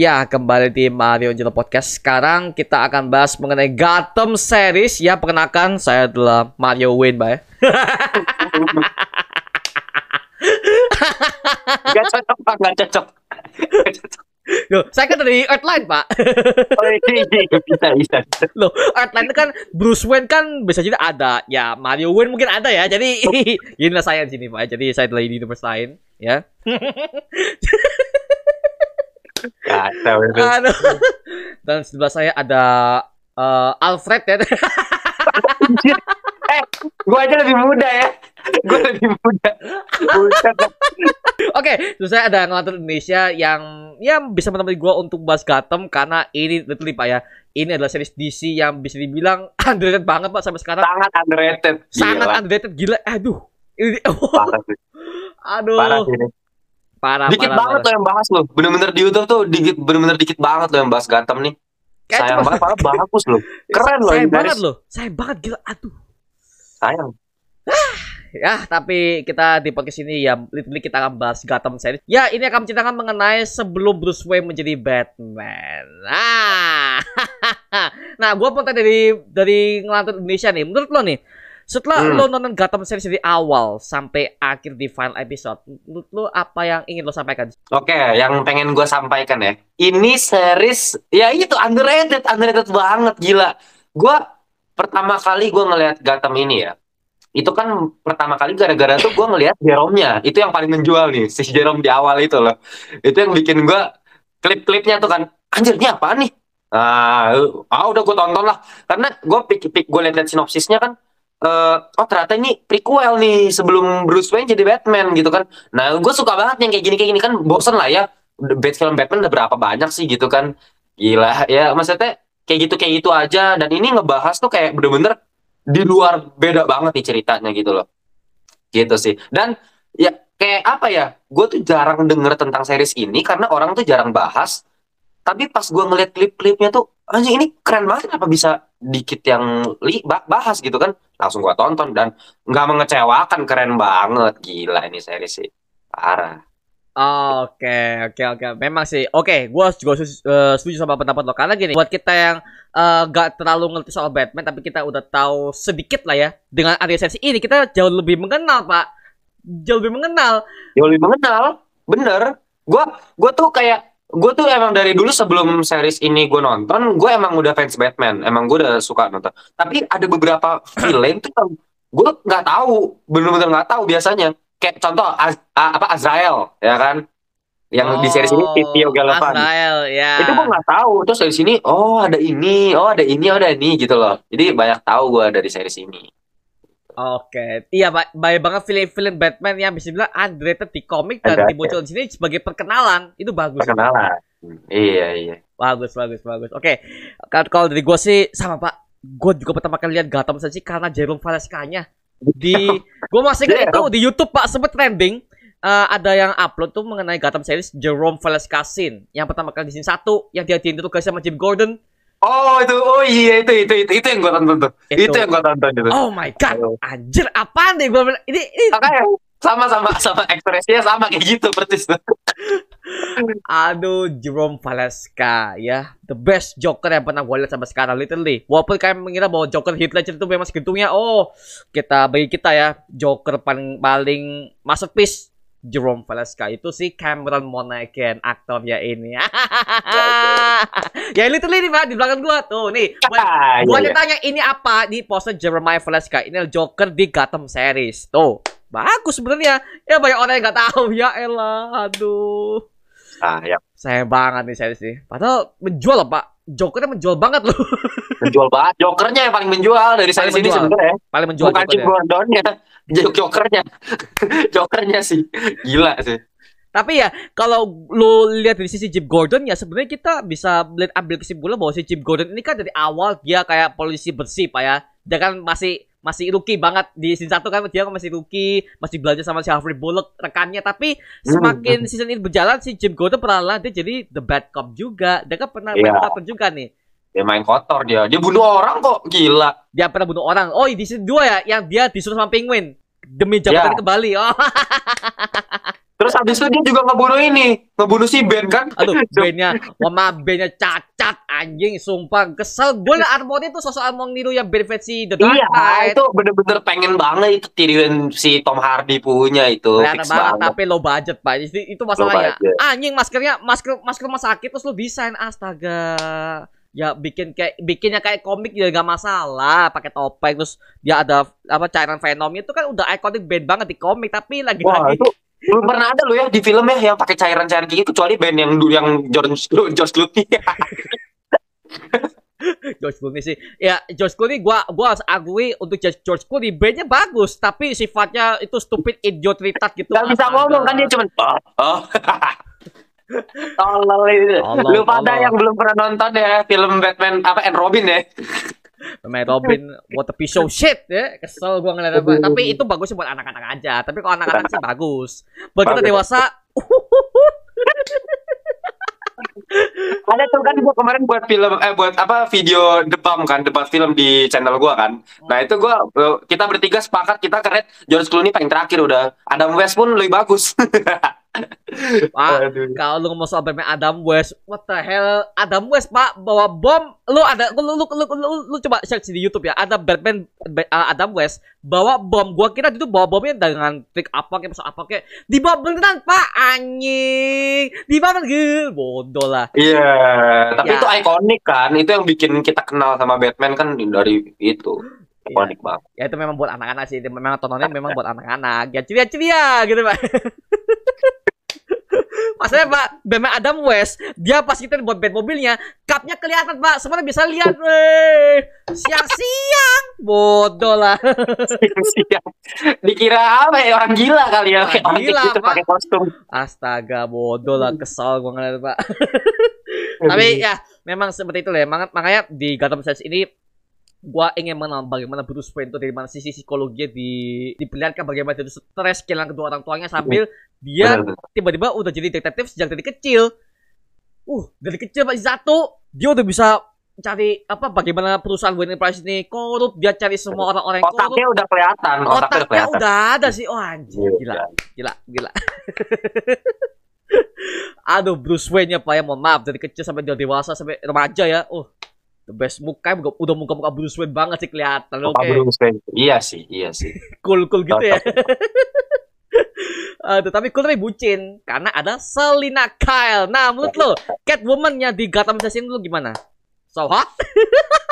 Ya kembali di Mario Jelo Podcast. Sekarang kita akan bahas mengenai Gotham series. Ya, perkenalkan saya adalah Mario Wayne, Bay. Gak cocok pak, gak cocok. Gak cocok. Loh, saya kan dari Earthline, Pak. Oh, iya, bisa, bisa. Loh, Earthline kan Bruce Wayne kan bisa jadi ada. Ya, Mario Wayne mungkin ada ya. Jadi, inilah saya di sini, Pak. Jadi, saya adalah di universe lain, ya. Kacau itu. Aduh. Dan sebelah saya ada eh, Alfred ya. Eh, gua aja lebih muda ya. Gua lebih muda. Oke, terus saya ada ngelatur Indonesia yang ya bisa menemani gue untuk bahas Gotham karena ini literally Pak ya. Ini adalah series DC yang bisa dibilang underrated banget Pak sampai sekarang. Sangat underrated. Sangat Gila. underrated gila. Aduh. Ini Parah sih. aduh. Parah sih ini. Parah, Dikit parah, banget parah. loh yang bahas loh. Bener-bener di YouTube tuh dikit, bener-bener dikit banget loh yang bahas Gotham nih. Kayak Sayang banget, padahal bagus loh. Keren loh Sayang banget loh. Sayang banget gila. Aduh. Sayang. Ya, tapi kita di podcast ini ya literally kita akan bahas Gotham series. Ya, ini akan menceritakan mengenai sebelum Bruce Wayne menjadi Batman. Nah, nah, gue mau tanya dari dari ngelantur Indonesia nih. Menurut lo nih, setelah Hmm. lo nonton Gotham series dari awal sampai akhir di final episode, menurut lo apa yang ingin lo sampaikan? Oke, yang pengen gue sampaikan ya. Ini series, ya itu underrated, underrated banget, gila. Gue pertama kali gue ngelihat Gotham ini ya. Itu kan pertama kali gara-gara tuh gue ngelihat Jerome-nya. Itu yang paling menjual nih, si Jerome di awal itu loh. Itu yang bikin gue klip-klipnya tuh kan, anjir ini apaan nih? Ah, ah udah gue tonton lah. Karena gue pik, pik gue lihat sinopsisnya kan, eh oh ternyata ini prequel nih sebelum Bruce Wayne jadi Batman gitu kan. Nah, gue suka banget yang kayak gini kayak gini kan bosen lah ya. Bat film Batman udah berapa banyak sih gitu kan. Gila ya maksudnya kayak gitu kayak gitu aja dan ini ngebahas tuh kayak bener-bener di luar beda banget nih ceritanya gitu loh. Gitu sih. Dan ya kayak apa ya? Gue tuh jarang denger tentang series ini karena orang tuh jarang bahas. Tapi pas gue ngeliat klip-klipnya tuh anjing ini keren banget kenapa bisa dikit yang li ba- bahas gitu kan langsung gua tonton dan nggak mengecewakan keren banget gila ini series sih parah Oke, oke, oke. Memang sih. Oke, gua juga setuju, eh, setuju sama pendapat lo. Karena gini, buat kita yang gak terlalu ngerti soal Batman, tapi kita udah tahu sedikit lah ya. Dengan series ini, kita jauh lebih mengenal, Pak. Jauh lebih mengenal. ya lebih mengenal bener gua gua tuh kayak gue tuh emang dari dulu sebelum series ini gue nonton gue emang udah fans Batman. Emang gue udah suka nonton. Tapi ada beberapa film tuh yang gue nggak tahu bener-bener nggak tahu biasanya. Kayak contoh Az- A- apa Azrael ya kan? Yang di series ini Tio Galavan Azrael, ya. itu gue nggak tahu. Terus dari sini oh ada ini oh ada ini oh ada ini gitu loh. Jadi banyak tahu gue dari series ini Oke, iya ba- banyak banget film-film Batman yang bisa dibilang underrated di komik dan dimunculkan di sini sebagai perkenalan. Itu bagus. perkenalan iya iya Bagus, bagus, bagus. Oke, Kan kalau dari gue sih sama Pak. Gue juga pertama kali lihat Gotham sih karena Jerome Valeska-nya. Di, gue masih ingat itu di YouTube Pak sempet trending. Eh, ada yang upload tuh mengenai Gotham series Jerome Valeska scene yang pertama kali di scene satu yang dia diinterogasi sama Jim Gordon. Oh itu, oh iya itu itu itu itu yang gua tonton tuh. Itu. Itu, yang gua tonton itu. Oh my god, anjir apaan deh gue ini, ini Makanya sama sama sama ekspresinya sama kayak gitu persis tuh. Aduh, Jerome Valeska ya, the best Joker yang pernah gue lihat sampai sekarang, literally. Walaupun kalian mengira bahwa Joker Heath Ledger itu memang segitunya, oh kita bagi kita ya, Joker paling paling masterpiece Jerome Valeska itu si Cameron Monaghan aktornya ini. ya literally nih Pak, di belakang gua tuh nih. Gua, Ah, gua iya, iya. tanya ini apa di poster Jeremiah Valeska. Ini Joker di Gotham series. Tuh. Bagus sebenarnya. Ya banyak orang yang nggak tahu ya elah. Aduh. Ah, ya. Sayang banget nih series nih. Padahal menjual loh, Pak. Jokernya menjual banget loh. Menjual banget. Jokernya yang paling menjual dari Paling series ini menjual. sebenarnya. Paling menjual Bukan Jim. Gordonnya, Jok- Jokernya. Jokernya sih. Gila sih. Tapi ya kalau lu lihat dari sisi Jim Gordon ya sebenarnya kita bisa melihat ambil kesimpulan bahwa si Jim Gordon ini kan dari awal dia kayak polisi bersih Pak ya. Dia kan masih masih rookie banget di season 1 kan dia masih rookie, masih belajar sama si Harvey Bullock rekannya tapi semakin season ini berjalan si Jim Gordon pernah dia jadi the bad cop juga. Dia kan pernah main Iya. kotor juga nih. Dia main kotor dia. Dia bunuh orang kok. Gila. Dia pernah bunuh orang. Oh, di season 2 ya yang dia disuruh sama penguin demi jabatan Ya. kembali. Oh. Terus habis itu dia juga ngebunuh ini, ngebunuh si Ben kan? Aduh, bandnya, wama bandnya cacat anjing, sumpah kesel. Gue lah Armoni tuh sosok Armoni niru yang band versi The Dark Iya, itu bener-bener pengen banget itu tiruin si Tom Hardy punya itu. Banget, tapi low budget pak. Itu, itu masalahnya. Anjing maskernya, masker masker rumah sakit terus lu desain astaga. Ya bikin kayak bikinnya kayak komik juga gak masalah, pakai topeng terus dia ada apa cairan Venom itu kan udah iconic band banget di komik tapi lagi-lagi itu belum pernah ada lo ya di film ya yang pakai cairan-cairan kayak gitu kecuali band yang dulu yang George George Clooney. George Clooney sih. Ya George Clooney gua gua harus akui untuk George George Clooney bandnya bagus tapi sifatnya itu stupid idiot retard gitu. Gak bisa ngomong kan dia cuman oh. oh. Tolol itu. Lu pada yang belum pernah nonton ya film Batman apa and Robin ya. Pemain Robin what a piece of shit ya. Kesel gua ngeliat apa. Tapi itu bagusnya buat anak-anak aja. Tapi kalau anak-anak sih bagus. Buat kita dewasa Ada tuh kan gua kemarin buat film eh buat apa video debam kan debat film di channel gua kan. Nah itu gua eh, kita bertiga sepakat kita keren George Clooney paling terakhir udah. Adam West pun lebih bagus. Pak, kalau lu ngomong soal Batman Adam West, what the hell? Adam West, Pak, bawa bom. Lu ada lu lu lu, lu, lu- coba search di YouTube ya. Ada Batman Ba- uh, Adam West bawa bom. Gua kira itu bawa bomnya dengan trik apa kayak apa kayak dibawa beneran, Pak. Anjing. Dibawa beneran. Bodoh lah. Iya, tapi Ya. itu ikonik kan. Itu yang bikin kita kenal sama Batman kan dari itu. Ikonik banget. Ya itu memang buat anak-anak sih. Memang tontonnya memang buat anak-anak. Ya ceria-ceria gitu, Pak. Masalahnya Pak, Batman Adam West, dia pas kita buat band mobilnya, cupnya kelihatan Pak, semuanya bisa lihat, weh. Siang-siang, bodoh lah. Siap. Dikira apa ya orang gila kali ya. Orang Kayak orang gila, gitu Pak. pakai kostum. Astaga, bodoh lah, kesal gua ngeliat Pak. Tapi ya, memang seperti itu lah. ya. Mak- Makanya di Gotham Knights ini gua ingin mengenal bagaimana Bruce Wayne itu dari mana sisi psikologinya di diperlihatkan bagaimana dia stres kehilangan kedua orang tuanya sambil dia Benar, benar. tiba-tiba udah jadi detektif sejak dari kecil. Uh, dari kecil masih satu, dia udah bisa cari apa bagaimana perusahaan Wayne Enterprise ini korup, dia cari semua orang-orang yang korup. Otaknya udah kelihatan, otaknya Otaknya kelihatan. udah ada sih. Oh anjir, gila, gila, gila. Aduh, Bruce Wayne-nya Pak ya, mohon maaf dari kecil sampai dia dewasa sampai remaja ya. Oh, the best muka udah- muka-muka Bruce Wayne banget sih kelihatan. Oke, Muka Bruce Wayne. Iya sih, iya sih. cool-cool gitu ya. Aduh, tapi cool tapi bucin karena ada Selina Kyle. Nah, menurut lo Catwoman-nya di Gotham ini lo gimana? So hot?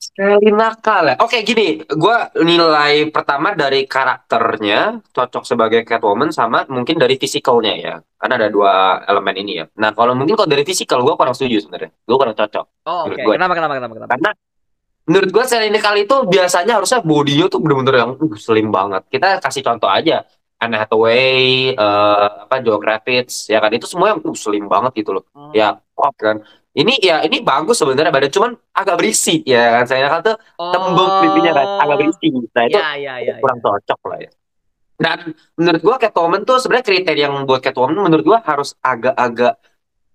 Sekali nakal ya. Oke gini, gue nilai pertama dari karakternya cocok sebagai Catwoman sama mungkin dari fisikalnya ya. Karena ada dua elemen ini ya. Nah kalau mungkin kalau dari fisikal gue kurang setuju sebenarnya. Gue kurang cocok. Oh, oke. gue. Kenapa, kenapa, kenapa, kenapa? Karena menurut gue Selina kali itu biasanya harusnya bodinya tuh bener-bener yang uh, slim banget. Kita kasih contoh aja. Anne Hathaway, eh, apa Joe Kravitz, ya kan itu semua yang uh, slim banget gitu loh. Hmm. Ya, pop kan. Ini ya ini bagus sebenarnya badan cuman agak berisi ya kan. Saya kan tuh tembok pipinya kan agak berisi. Nah itu Ya, ya, ya. kurang cocok lah ya. Dan menurut gua Catwoman tuh sebenarnya kriteria yang buat Catwoman menurut gua harus agak-agak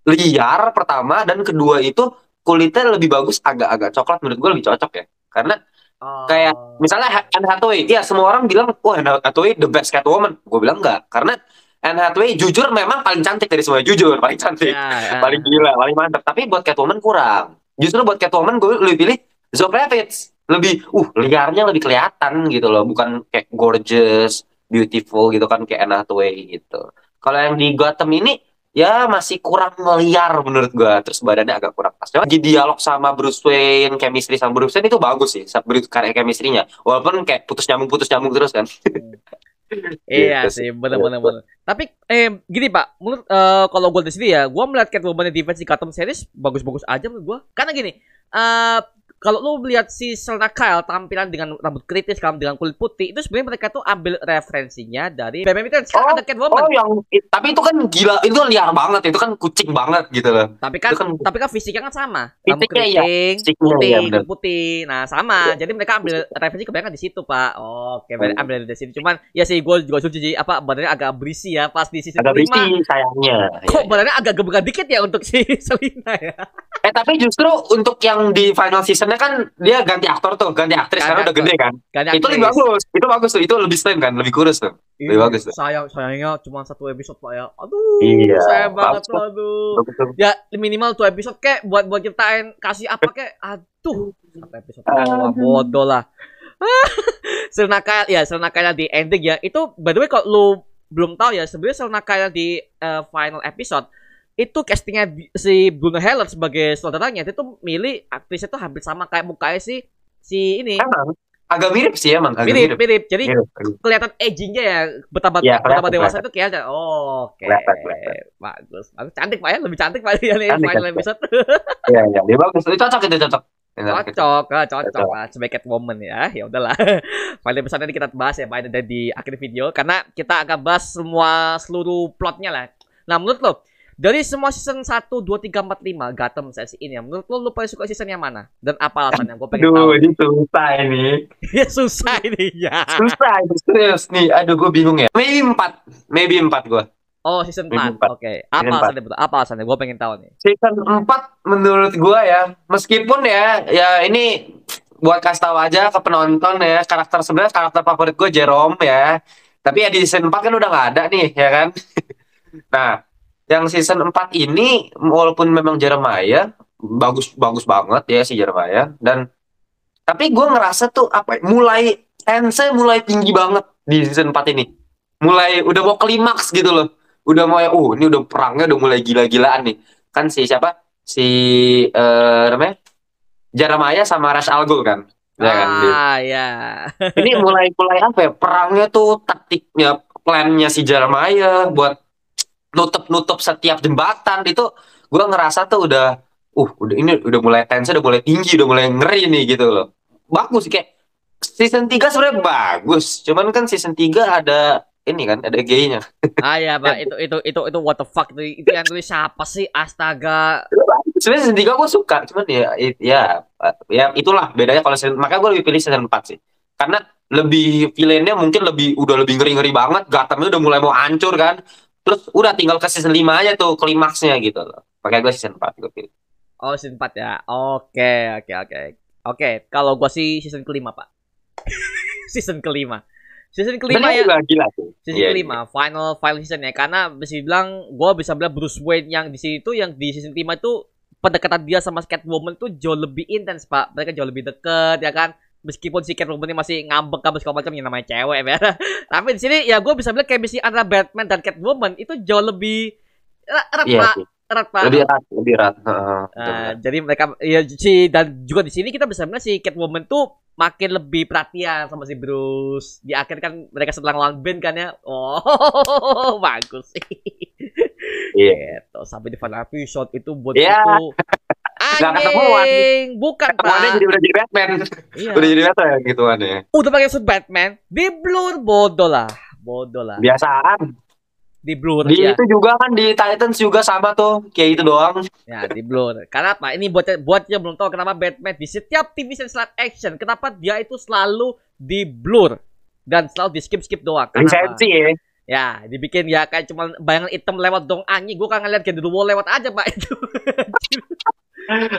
liar pertama dan kedua itu kulitnya lebih bagus agak-agak coklat menurut gua lebih cocok ya. Karena Oh. kayak misalnya Ha- Anne Hathaway, ya semua orang bilang wah Anne Hathaway the best Catwoman. Gue bilang enggak karena Anne Hathaway jujur memang paling cantik dari semua jujur paling cantik Ya, ya. paling gila, paling mantap. Tapi buat Catwoman kurang. Justru buat Catwoman gue lebih pilih Zoe Kravitz. Lebih, uh, liarnya lebih kelihatan gitu loh. Bukan kayak gorgeous, beautiful gitu kan kayak Anne Hathaway gitu. Kalau yang di Gotham ini ya masih kurang liar menurut gue. Terus badannya agak kurang pas. Cuma di dialog sama Bruce Wayne, chemistry sama Bruce Wayne itu bagus sih. Bruce karya chemistry-nya. Walaupun kayak putus nyambung putus nyambung terus kan. Iya Gitu sih, sih. bener bener bener. Tapi eh gini Pak, menurut eh, kalau gue dari sendiri ya, gue melihat Catwoman di defense di Gotham series bagus-bagus aja menurut gue. Karena gini, eh kalau lu melihat si Selena Kyle tampilan dengan rambut kritis, kamu dengan kulit putih, itu sebenarnya mereka tuh ambil referensinya dari Batman Returns. Kan Oh, ada Catwoman, Oh yang tapi itu kan gila, itu kan liar banget, itu kan kucing banget gitu loh. tapi kan, itu kan- tapi kan fisiknya kan sama, rambut iya, keriting, fisiknya putih, bener. kulit putih. Nah sama, jadi mereka ambil referensi kebanyakan di situ Pak. Oke, berarti Hmm. ambil dari situ. Cuman ya sih gue juga setuju sih, apa badannya agak berisi ya pas di season Agak berisi sayangnya. Kok Iya. badannya agak gebukan dikit ya untuk si Selina ya? Eh tapi justru untuk yang di final seasonnya Soalnya kan dia ganti aktor tuh, ganti aktris Ganti karena udah gede kan. Ganti Itu lebih bagus. Itu bagus tuh. Itu lebih slim kan, lebih kurus tuh. Lebih Ih, bagus tuh. Sayang, sayangnya cuma satu episode pak ya. Aduh, Iya, sayang banget tuh, aduh. Betul. Ya minimal tuh episode kek buat buat ceritain kasih apa kek. Aduh, satu episode doang, bodoh lah. Senaka ya Senaka di ending ya. Itu by the way kalau lu belum tahu ya sebenarnya Senaka di eh, final episode itu castingnya si Bruno Heller sebagai saudaranya itu tuh milih aktrisnya tuh hampir sama kayak mukanya si si ini. Emang agak mirip sih emang, agak mirip mirip. mirip. Jadi Mirip, kelihatan agingnya ya betapa Iya, betapa kelihatan, dewasa itu kelihatan. Oh, oke Kelihatan, kelihatan. bagus. Bagus. Cantik pak ya? Lebih cantik pak ya nih final cantik. episode. Iya, iya, dia bagus. Itu cocok itu cocok. cocok. Ah, cocok Cocok. lah sebagai Catwoman ya. Ya udahlah. Final episode ini kita bahas ya pak ada di akhir video. Karena kita akan bahas semua seluruh plotnya lah. Nah menurut lo dari semua season 1, 2, 3, 4, 5 Gotham sesi ini menurut lo lu paling suka season yang mana? Dan apa alasannya? Gue pengen tahu Aduh, ini susah ini. Ya susah ini ya Susah ini, serius nih. Aduh, gue bingung ya. Maybe 4. Maybe 4 gue. Oh season 4, Season empat. oke Apa Season alasannya? betul? Apa alasannya? Gue pengen tahu nih Season 4 menurut gue ya, meskipun ya, ya ini buat kasih tahu aja ke penonton ya, karakter sebenarnya karakter favorit gue Jerome ya. Tapi ya di season 4 kan udah nggak ada nih, ya kan? nah, yang season 4 ini walaupun memang Jeremiah bagus bagus banget ya si Jeremiah dan tapi gue ngerasa tuh apa mulai tense mulai tinggi banget di season 4 ini. Mulai udah mau klimaks gitu loh. Udah mau oh ini udah perangnya udah mulai gila-gilaan nih. Kan si siapa? Si eh namanya Jeremiah sama Ra's al Ghul kan. Ya kan? Ah ya ini mulai mulai apa ya perangnya tuh taktiknya plannya si Jeremiah buat nutup nutup setiap jembatan itu gua ngerasa tuh udah uh udah ini udah mulai tense udah mulai tinggi udah mulai ngeri nih gitu loh. Bagus kayak season 3 sebenarnya bagus cuman kan season 3 ada ini kan ada gaynya. Ah ya pak. Itu itu itu itu what the fuck itu, itu yang tulis siapa sih? Astaga. Sebenarnya season 3 gue suka cuman ya it- ya ya itulah bedanya kalau season, makanya gue lebih pilih season 4 sih. Karena lebih villainnya mungkin lebih udah lebih ngeri-ngeri banget Gothamnya udah mulai mau hancur kan terus udah tinggal ke season 5 aja tuh klimaksnya gitu loh. Makanya gue season 4 gue pilih. Oh season 4 ya. Oke oke oke. Oke kalau gua sih season kelima pak. Season kelima. Season kelima ya. gila sih. Season Iya, kelima final final season ya. Karena bisa bilang gua bisa bilang Bruce Wayne yang di situ yang di season 5 itu pendekatan dia sama Catwoman tuh jauh lebih intens pak. Mereka jauh lebih deket ya kan meskipun si Catwoman ini masih ngambek ngambek segala macam yang namanya cewek ya tapi di sini ya gue bisa bilang kayak misi antara Batman dan Catwoman itu jauh lebih erat Iya pak sih. erat pak lebih erat lebih erat betul. Nah, jadi mereka ya si dan juga di sini kita bisa melihat si Catwoman tuh makin lebih perhatian sama si Bruce. Di akhir kan mereka setelah ngelawan Ben kan ya. Oh, bagus sih. Iya. Gitu. Sampai di final episode itu buat Iya. itu Nggak ketemuan. anjing, bukan Ketemuannya pak. jadi udah jadi Batman Iya. udah jadi Batman gitu kan ya Udah pakai suit Batman, di blur bodoh lah, bodoh lah, biasaan di blur di ya. itu juga kan di Titans juga sama tuh kayak itu doang Ya, di blur. Karena apa? Ini buat buat yang belum tahu kenapa Batman di setiap TV series live action, kenapa dia itu selalu di blur dan selalu di skip skip doang. Kenapa? lisensi ya Ya, dibikin ya kayak cuma bayangan hitam lewat dong anjing. Gua kan ngeliat kayak Wall lewat aja, Pak itu.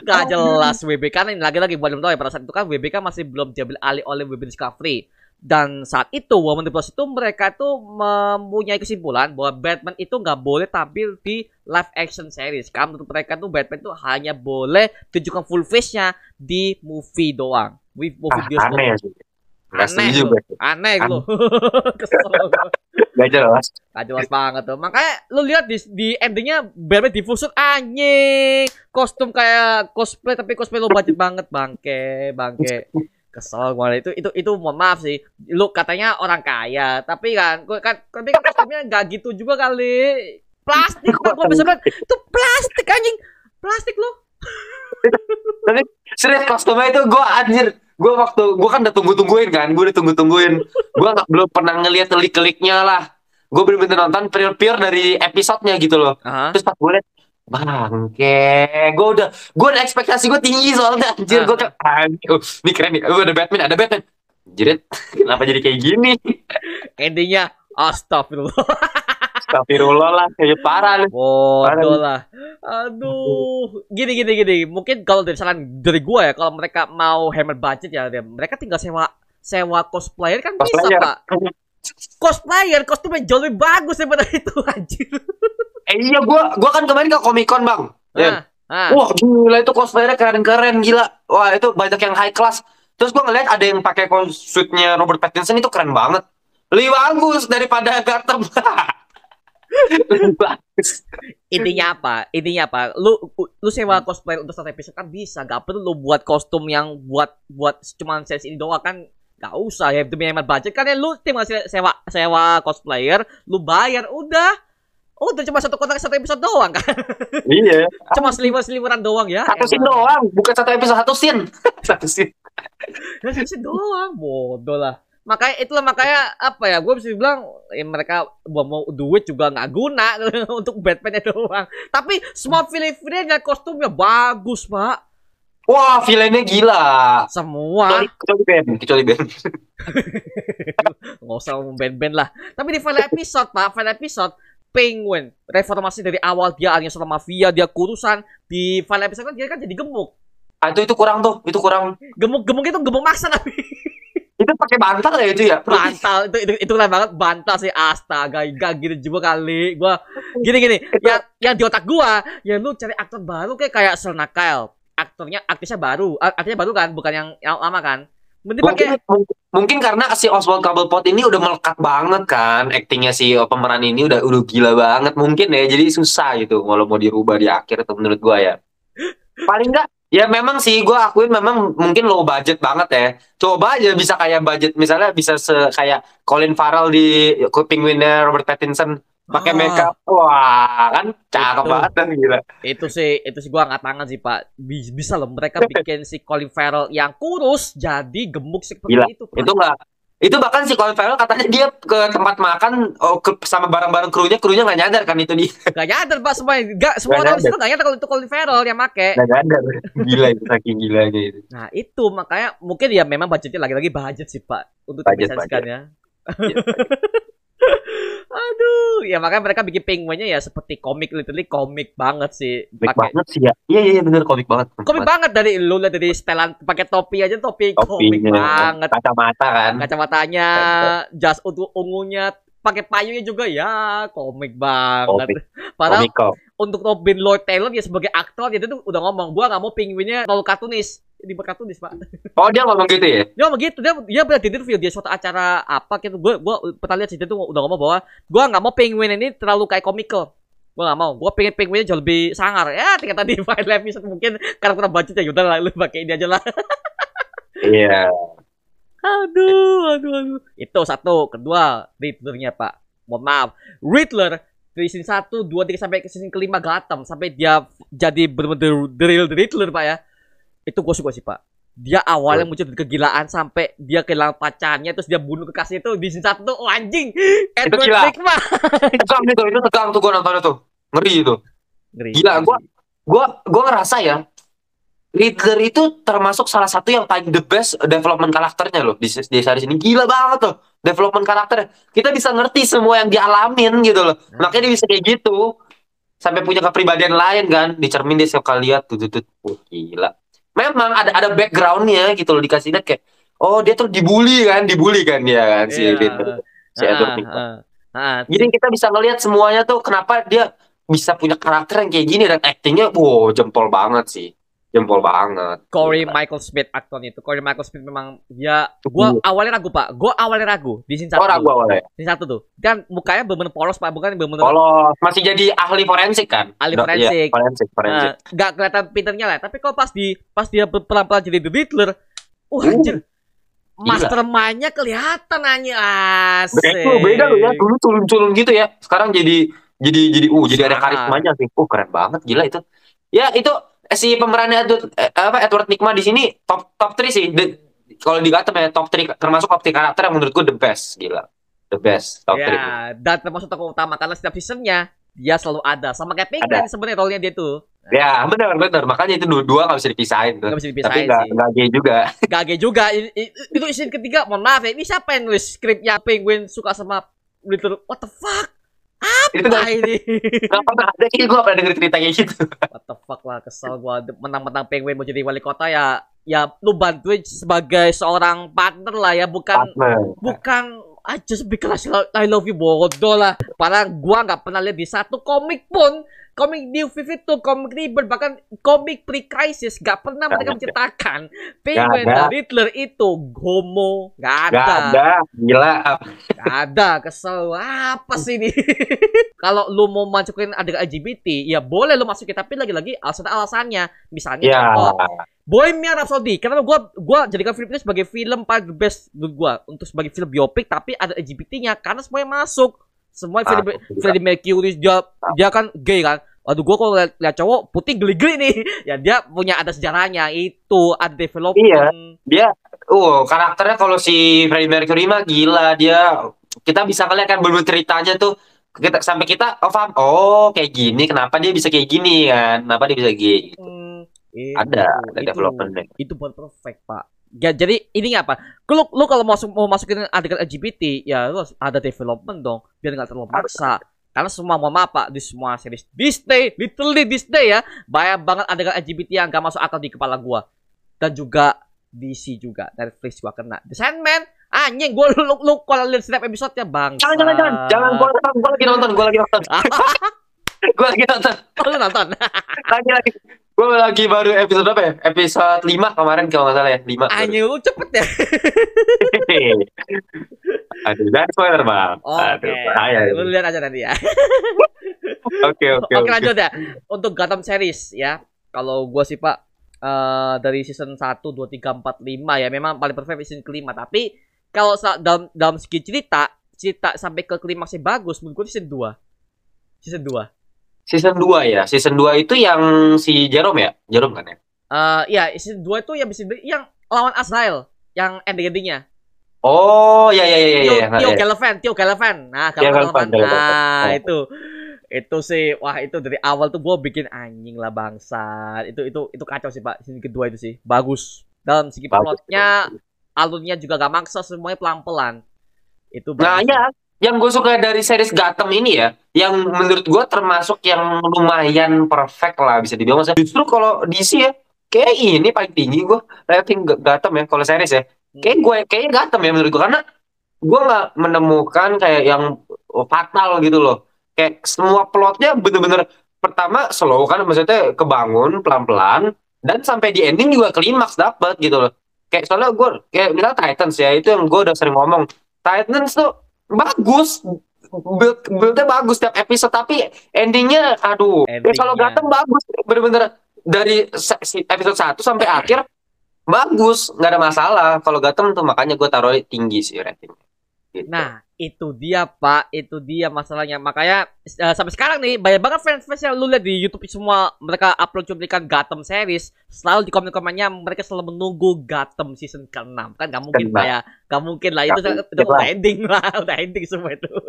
Gak jelas WBK kan ini lagi-lagi buat tahu ya pada saat itu kan WBK masih belum diambil alih oleh WB Discovery. Dan saat itu Warner Bros itu mereka tuh mempunyai kesimpulan bahwa Batman itu nggak boleh tampil di live action series. Karena menurut mereka tuh Batman tuh hanya boleh tunjukkan full face-nya di movie doang. Movie, movie ah, bioskop. aneh Aneh lu. gue. Aneh lu. Kesel. Gak jelas Gak jelas banget tuh. Makanya lu lihat di, di endingnya Batman difusuk anjing. Kostum kayak cosplay tapi cosplay lo budget banget bangke, bangke. Kesel gue itu itu itu mohon maaf sih. Lu katanya orang kaya, tapi kan gua kan tapi kan kostumnya gak gitu juga kali. Plastik pak, gua bisa bilang itu plastik anjing. Plastik lu. serius kostumnya itu gue anjir gue waktu gue kan udah tunggu tungguin kan gue udah tunggu tungguin gue nggak belum pernah ngeliat telik teliknya lah. Gue bener-bener nonton pure pure dari episodenya gitu loh. Aha. terus pas gue liat bangke. Gue udah gue udah ekspektasi gue tinggi soalnya anjir. Gue kan anjir ini keren nih. Oh, ada Batman ada Batman. Jerit, kenapa jadi kayak gini? Endingnya astagfirullah. Astagfirullah lah, kayak parah lu. Bodoh lah. Aduh. Gini gini gini. Mungkin kalau dari saran dari gua ya, kalau mereka mau hemat budget ya, mereka tinggal sewa sewa cosplayer kan bisa, Cosplayer. Pak. Cosplayer, kostumnya jauh lebih bagus daripada itu anjir. Eh iya gua gua kan kemarin ke Comic Con, Bang. Ya. Nah, nah. Wah, gila itu cosplayernya keren-keren gila. Wah, itu banyak yang high class. Terus gua ngeliat ada yang pakai suitnya Robert Pattinson itu keren banget. Lebih bagus daripada Gotham. Intinya apa? Intinya apa? Lu lu sewa cosplayer untuk satu episode kan bisa, gak perlu lu buat kostum yang buat buat cuman series ini doang kan Gak usah ya demi hemat budget kan ya lu tinggal se- sewa sewa cosplayer, lu bayar udah. Udah cuma satu kontrak satu episode doang kan. Iya. Cuma seliwer-seliweran doang ya. Satu scene doang, bukan satu episode satu scene. satu scene. Satu scene doang, bodoh lah. Makanya itulah makanya apa ya? Gue bisa bilang ya mereka mau, mau duit juga nggak guna untuk Batman doang. Tapi semua film-filmnya kostumnya bagus pak. Wah, villainnya gila. Semua Kecuali, Ben, kecuali Ben. nggak usah ngomong band-band lah. Tapi di final episode pak, final episode Penguin reformasi dari awal dia alias sama mafia dia kurusan di final episode kan dia kan jadi gemuk. Ah, itu itu kurang tuh, itu kurang. Gemuk-gemuk itu gemuk maksa tapi Itu pakai bantal ya itu ya? bantal itu itu itu keren banget. Bantal sih astaga gak gitu juga kali. Gua gini gini. Yang yang di otak gua ya lu cari aktor baru kayak kayak Selena Kyle. Aktornya aktrisnya baru. A- aktornya baru kan bukan yang yang lama kan. Mending Mungkin, pakai mungkin, mungkin karena si Oswald Cobblepot ini udah melekat banget kan. Aktingnya si pemeran ini udah udah gila banget. Mungkin ya jadi susah gitu kalau mau dirubah di akhir tuh menurut gua ya. Paling enggak ya memang sih gua akuin memang mungkin low budget banget ya coba aja bisa kayak budget misalnya bisa se kayak Colin Farrell di Penguinnya Robert Pattinson pakai Ah. makeup wah kan cakep Itu. banget kan gila itu sih itu sih gua angkat tangan sih pak Bi- bisa loh mereka bikin si Colin Farrell yang kurus jadi gemuk seperti Gila, itu Pak. itu enggak itu bahkan si Colin Farrell katanya dia ke tempat makan oh, ke, sama bareng-bareng krunya krunya nggak nyadar kan itu dia. Gak nyadar pak semua gak semua Nggak orang nyadar. situ gak nyadar kalau itu Colin Farrell yang make. Nggak nyadar. Gila itu saking gilanya itu. Nah itu makanya mungkin ya memang budgetnya lagi-lagi budget sih pak untuk Budget, dimensikan ya. Aduh, ya makanya mereka bikin penguinnya ya seperti komik literally komik banget sih. komik Pakai banget sih ya. Iya iya bener komik banget komik banget. dari lu lihat dari setelan pakai topi aja topi komik topinya. banget. kacamata kan. Kacamatanya, jas untuk ungunya, pakai payungnya juga ya komik banget. komik. Padahal komik kok untuk Robin Lloyd Taylor ya sebagai aktor dia tuh udah ngomong gua nggak mau penguinnya terlalu kartunis. Dibuat kartunis pak. oh dia ngomong gitu ya Dia ngomong gitu, dia dia pernah di interview dia suatu acara apa gitu. Gue gua pernah lihat sih dia tuh udah ngomong bahwa gua nggak mau penguin ini terlalu kayak komikal. Gua nggak mau. Gua pengen penguinnya jauh lebih sangar. Ya, ternyata di final episode mungkin karena kurang budget ya udah lah lu pakai ini aja lah. iya Aduh, aduh, aduh. Itu satu, kedua Riddlernya pak. Mohon maaf, Riddler dari season 1, 2, 3 sampai ke season kelima Gotham sampai dia jadi benar-benar the real Riddler pak ya. Itu gue suka sih pak. Dia awalnya muncul dari kegilaan sampai dia kehilangan pacarnya terus dia bunuh kekasih itu di season 1 tuh oh, anjing. Edward gila. Nygma. tegang itu itu tegang tuh gue nonton itu ngeri itu Ngeri. Gila, gua- gua gua ngerasa ya Riddler itu termasuk salah satu yang paling the best development karakternya loh di, di series ini. Gila banget loh development karakternya. Kita bisa ngerti semua yang dialamin gitu loh. Makanya dia bisa kayak gitu. Sampai punya kepribadian lain kan dicermin dia kali lihat tuh tuh tuh Wah, gila. Memang ada ada backgroundnya gitu loh dikasih lihat kayak oh dia tuh dibully kan dibully kan dia kan si Iya. Riddler si Ah, Edward ah, ah. Jadi kita bisa ngelihat semuanya tuh kenapa dia bisa punya karakter yang kayak gini dan aktingnya wow jempol banget sih. Jempol banget. Corey Gila. Michael Smith aktornya itu. Corey Michael Smith memang ya gua awalnya ragu, Pak. Gua awalnya ragu di scene 1. Oh ragu awalnya. Scene 1 tuh. Kan mukanya bener-bener polos, Pak. Bukan bener-bener Kalau masih jadi ahli forensik kan? Ahli Iya, forensik. forensik, forensik. Nah, nggak kelihatan pinternya lah. Tapi kalau pas di pas dia pelan-pelan jadi The Riddler, wah Uh, anjir. Mastermind-nya kelihatan aja asik. beda beda loh ya. Dulu culun-culun gitu ya. Sekarang jadi jadi jadi uh jadi ada karismanya sih. Uh keren banget gila itu. Ya itu si pemerannya Edward, eh, apa Edward Nygma di sini top top 3 sih. The- kalau di Gotham ya top 3 termasuk top 3 karakter yang menurut gue the best gila. The best top 3. Ya, dan termasuk tokoh utama karena setiap seasonnya dia selalu ada sama kayak Penguin sebenarnya role-nya dia tuh. Ya benar benar makanya itu dua-dua nggak bisa dipisahin tuh. Gak bisa Tapi dipisahin nggak sih. nggak gay juga. Gage juga. I- i- Itu scene ketiga, mohon maaf ya. Ini siapa yang nulis skripnya Penguin suka sama Riddler? What the fuck? Itu Apa gak, ini? gak pernah ada kayak gue pernah denger cerita kayak gitu What the fuck lah, kesel gua menang-menang penguin mau jadi wali kota ya. Ya lu bantuin sebagai seorang partner lah ya, bukan Partner. bukan I just because I love you bodoh lah. Padahal gua nggak pernah lihat di satu komik pun komik New 52, komik Rebirth, bahkan komik pre-crisis gak pernah mereka ada. menceritakan Penguin dan Riddler itu homo, gak ada. Gak ada, gila. Gak ada, kesel. Apa sih ini? Kalau lu mau masukin adegan LGBT, ya boleh lu masukin. Tapi lagi-lagi alasan-alasannya. Misalnya, Ya, contoh, Bohemian Rhapsody. Kenapa gua gua jadikan film ini sebagai film paling best menurut gua untuk sebagai film biopik tapi ada LGBT-nya karena semuanya masuk. Semua Ah, Freddie. Freddie Mercury dia dia kan gay kan. Aduh gua kalau liat, liat cowok putih geli-geli nih. Ya dia punya ada sejarahnya itu ada development. Iya. dia, uh, karakternya kalau si Freddie Mercury mah gila dia. Kita bisa ngeliat kan belum ceritanya tuh kita sampai kita oh paham oh kayak gini kenapa dia bisa kayak gini kan kenapa dia bisa gay Hmm, itu, ada ada itu. developmentnya itu buat perfect pak ya jadi ini apa? Lu lu kalau masuk mau masukin adegan LGBT ya lu ada development dong biar nggak terlalu maksa. Karena semua maaf pak di semua series. Disney literally Disney ya banyak banget adegan LGBT yang gak masuk akal di kepala gua. Dan juga DC juga Netflix gua kena. The Sandman anjing gua lu, lu, lu kalau lihat setiap episode ya bang jangan jangan jangan. Jangan gua, gua lagi nonton gua lagi nonton. Gua lagi nonton. Oh, lu nonton? Lagi lagi gua lagi baru episode berapa ya episode 5 kemarin kalau nggak salah ya 5 anjing lu cepet ya aduh jangan spoiler bang oke aduh bahaya lu lihat aja nanti ya oke oke Oke lanjut ya. Untuk Gotham series ya. Kalau gua sih Pak eh dari season 1 2 3 4 5 ya memang paling perfect season kelima tapi kalau dalam dalam segi cerita cerita sampai ke klimaksnya bagus menurut gua season 2. Season 2. Season 2 ya season 2 itu yang si Jerome ya Jerome kan ya Eh ya season 2 itu yang yang lawan Azrael yang ending-endingnya. oh ya ya ya ya Tio, ya, Tio ya. Galavan, Tio Galavan. Nah, Tio Galavan, Galavan, Tio Galavan. Nah, Oh. itu itu sih wah itu dari awal tuh gue bikin anjing lah bangsa itu itu itu kacau sih pak sini kedua itu sih bagus dalam segi Bagus. plotnya alurnya juga gak maksa semuanya pelan pelan itu Nah bagus. ya, yang gue suka dari series Gotham ini ya, yang menurut gue termasuk yang lumayan perfect lah bisa dibilang. Maksudnya, Justru kalau DC ya, kayak ini paling tinggi gue rating Gotham ya, kalau series ya. Kayak gue, kayaknya Gotham ya menurut gue karena gue nggak menemukan kayak yang fatal gitu loh. Kayak semua plotnya bener-bener pertama slow kan, maksudnya kebangun pelan-pelan dan sampai di ending juga klimaks dapat gitu loh. Kayak soalnya gue kayak misalnya Titans ya itu yang gue udah sering ngomong Titans tuh bagus. Build buildnya bagus tiap episode tapi endingnya aduh. Ya, kalau Endingnya. Gotham bagus bener-bener. Dari episode 1 sampai akhir bagus. Nggak ada masalah. Kalau Gotham tuh makanya gue taruh tinggi sih ratingnya. Gitu. nah itu dia pak. Itu dia masalahnya. Makanya eh, sampai sekarang nih banyak banget fans-fans yang lu lihat di YouTube semua mereka upload cuplikan Gotham series. Selalu di komen-komennya mereka selalu menunggu Gotham season ke-6 kan gak mungkin pak ya. Gak mungkin lah. Itu, Gak itu mungkin udah lah. ending lah. Udah ending semua itu.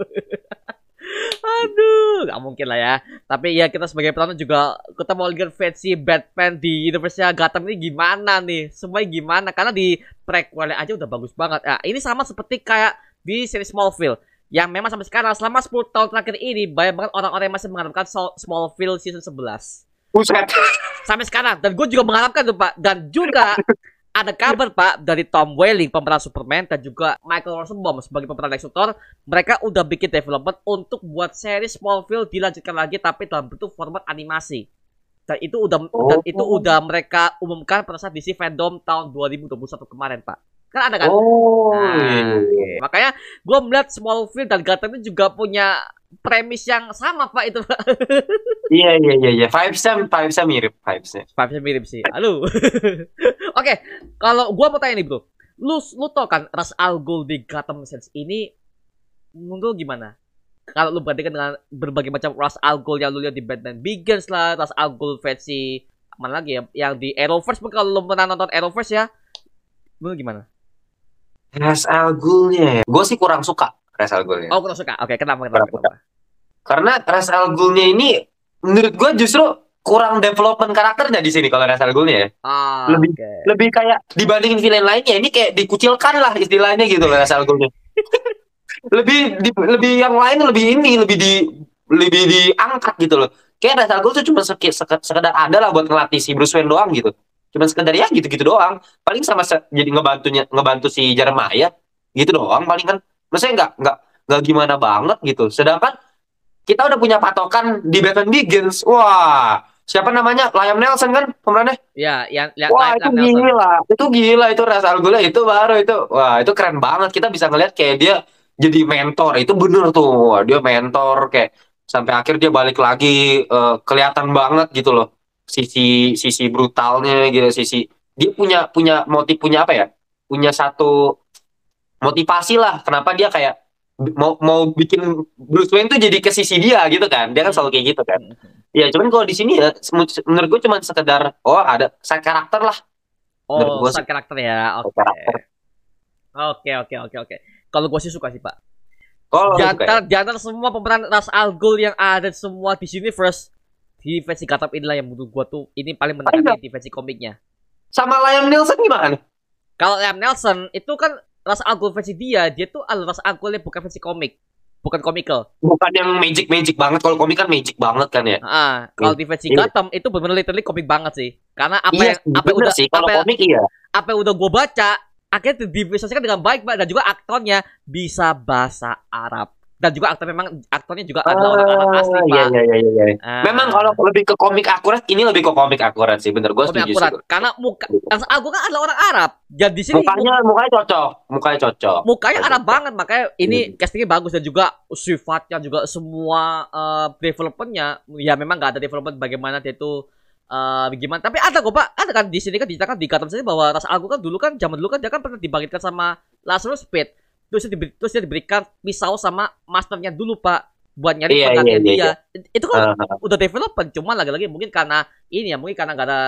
Aduh gak mungkin lah ya. Tapi ya kita sebagai penonton juga kita mau lihat versi Batman di universe Gotham ini gimana nih? Semuanya gimana? Karena di prequel aja udah bagus banget. Ya ini sama seperti kayak di series Smallville yang memang sampai sekarang selama 10 tahun terakhir ini banyak banget orang-orang yang masih mengharapkan Smallville season 11 Buset. sampai sekarang dan gue juga mengharapkan tuh pak. Dan juga ada kabar pak dari Tom Welling pemeran Superman dan juga Michael Rosenbaum sebagai pemeran Lex Luthor. Mereka udah bikin development untuk buat series Smallville dilanjutkan lagi tapi dalam bentuk format animasi. Dan itu udah dan itu Oh. udah mereka umumkan pada saat DC Fandom tahun 2021 kemarin pak kan ada kan Oh, Nah, iya. oke. Makanya gue melihat Smallville dan Gotham ini juga punya premis yang sama pak itu pak. iya iya iya iya vibesnya vibesnya mirip vibesnya Vibesnya mirip sih. Halo. Oke, kalau gua mau tanya nih bro, lu lu tau kan Ras Al Ghul di Gotham Sense ini menurut lu gimana? Kalau lu bandingkan dengan berbagai macam Ras Al Ghul yang lu lihat di Batman Begins lah, Ras Al Ghul versi mana lagi ya? Yang di Arrowverse, mungkin kalau lu pernah nonton Arrowverse ya, menurut gimana? Ras Al Ghul-nya ya gue sih kurang suka Ras Al Ghul-nya Oh, kurang suka. Oke, kenapa kenapa? Kurang kenapa? karena Ras Al Ghul-nya ini menurut gue justru kurang development karakternya di sini kalau Ras Al Ghul-nya ya Ah, Lebih- oke. lebih kayak dibandingin villain lainnya ini kayak dikucilkan lah istilahnya gitu loh Ras Al Ghul-nya lebih di, lebih yang lain lebih ini lebih di lebih diangkat gitu loh kayak Ra's al Ghul tuh cuma sekedar ada lah buat ngelatih si Bruce Wayne doang gitu cuma sekedar ya gitu-gitu doang. Paling sama jadi ngebantunya ngebantu si Jeremiah gitu doang paling kan maksudnya nggak nggak nggak gimana banget gitu. Sedangkan kita udah punya patokan di Batman Begins. Wah siapa namanya? Liam Nelson kan pemerannya? Ya, yang yang Wah Liam itu Nelson. gila, itu gila itu Ras Al Ghul itu baru itu, wah itu keren banget. Kita bisa ngeliat kayak dia jadi mentor, itu bener tuh, Wah, dia mentor kayak sampai akhir dia balik lagi eh, kelihatan banget gitu loh sisi sisi brutalnya gitu, sisi dia punya punya motif punya apa ya? Punya satu motivasi lah kenapa dia kayak mau mau bikin Bruce Wayne tuh jadi ke sisi dia gitu kan, dia kan selalu kayak gitu kan. Ya cuman kalau di sini ya menurut gue cuma sekedar oh ada side karakter lah Oh, side karakter ya. Oke. Oke, oke, oke, oke. Kalau gue sih suka sih, Pak. Kalau suka ya? antara semua pemeran Ras Al Ghul yang ada semua di universe di versi Gotham inilah yang menurut gua tuh ini paling Iya. mendekati di versi komiknya. sama Liam Neeson gimana? Kalau Liam Nelson itu kan Ras Al Ghul versi dia, dia tuh Ras Al Ghul yang bukan versi komik, bukan comical. Bukan yang magic magic banget. Kalau komik kan magic banget kan ya. Ah, kalau di versi Iya. Gotham itu benar literally komik banget sih. Karena apa iya, yang apa yang udah sih. Kalau apa, komik iya. apa yang udah gua baca akhirnya divisualisasikan dengan baik Pak dan juga aktornya bisa bahasa Arab. Dan juga aktor memang aktornya juga adalah orang Arab asli, Ah, Pak. iya, iya, iya, iya. Ah. Memang kalau lebih ke komik akurat, ini lebih ke komik akurat sih. Bener, gue setuju akurat sih. karena muka Ghul kan adalah orang Arab. Jadi di sini Mukanya, mukanya cocok. Mukanya cocok. mukanya Arab banget makanya ini Hmm. castingnya bagus dan juga sifatnya juga semua eh, developmentnya ya memang nggak ada development bagaimana dia itu eh gimana tapi ada kok pak ada kan di sini kan diceritakan di Gotham sini bahwa Ras Al Ghul kan dulu kan zaman dulu kan dia kan pernah dibangkitkan sama Lazarus Pit terus dia, diberi- terus dia diberikan pisau sama masternya dulu pak buat nyari Iya, penggantian iya, dia. itu kan Ah, udah development cuma lagi-lagi mungkin karena ini ya mungkin karena gak ada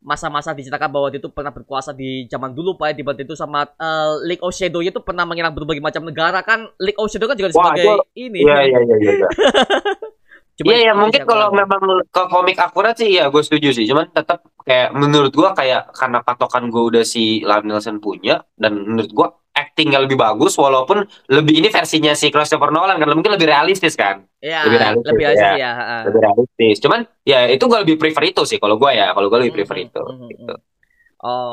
masa-masa diceritakan bahwa dia itu pernah berkuasa di zaman dulu pak ya dibantu itu sama eh, League of Shadow itu pernah menyerang berbagai macam negara kan. League of Shadow kan juga Wah, sebagai ini. Iya, iya, iya, iya. Cuma Iya ya itu mungkin kalau memang ke komik akurat sih ya gue setuju sih. Cuman tetap kayak menurut gua kayak karena patokan gue udah si Neeson punya dan menurut gua actingnya lebih bagus walaupun lebih ini versinya si Christopher Nolan kan mungkin lebih realistis kan. ya, lebih realistis, lebih realistis ya. ya. Lebih realistis. Cuman ya itu gue lebih prefer itu sih kalau gua ya. Kalau gue lebih prefer Mhm, itu. mhm, Gitu. mhm.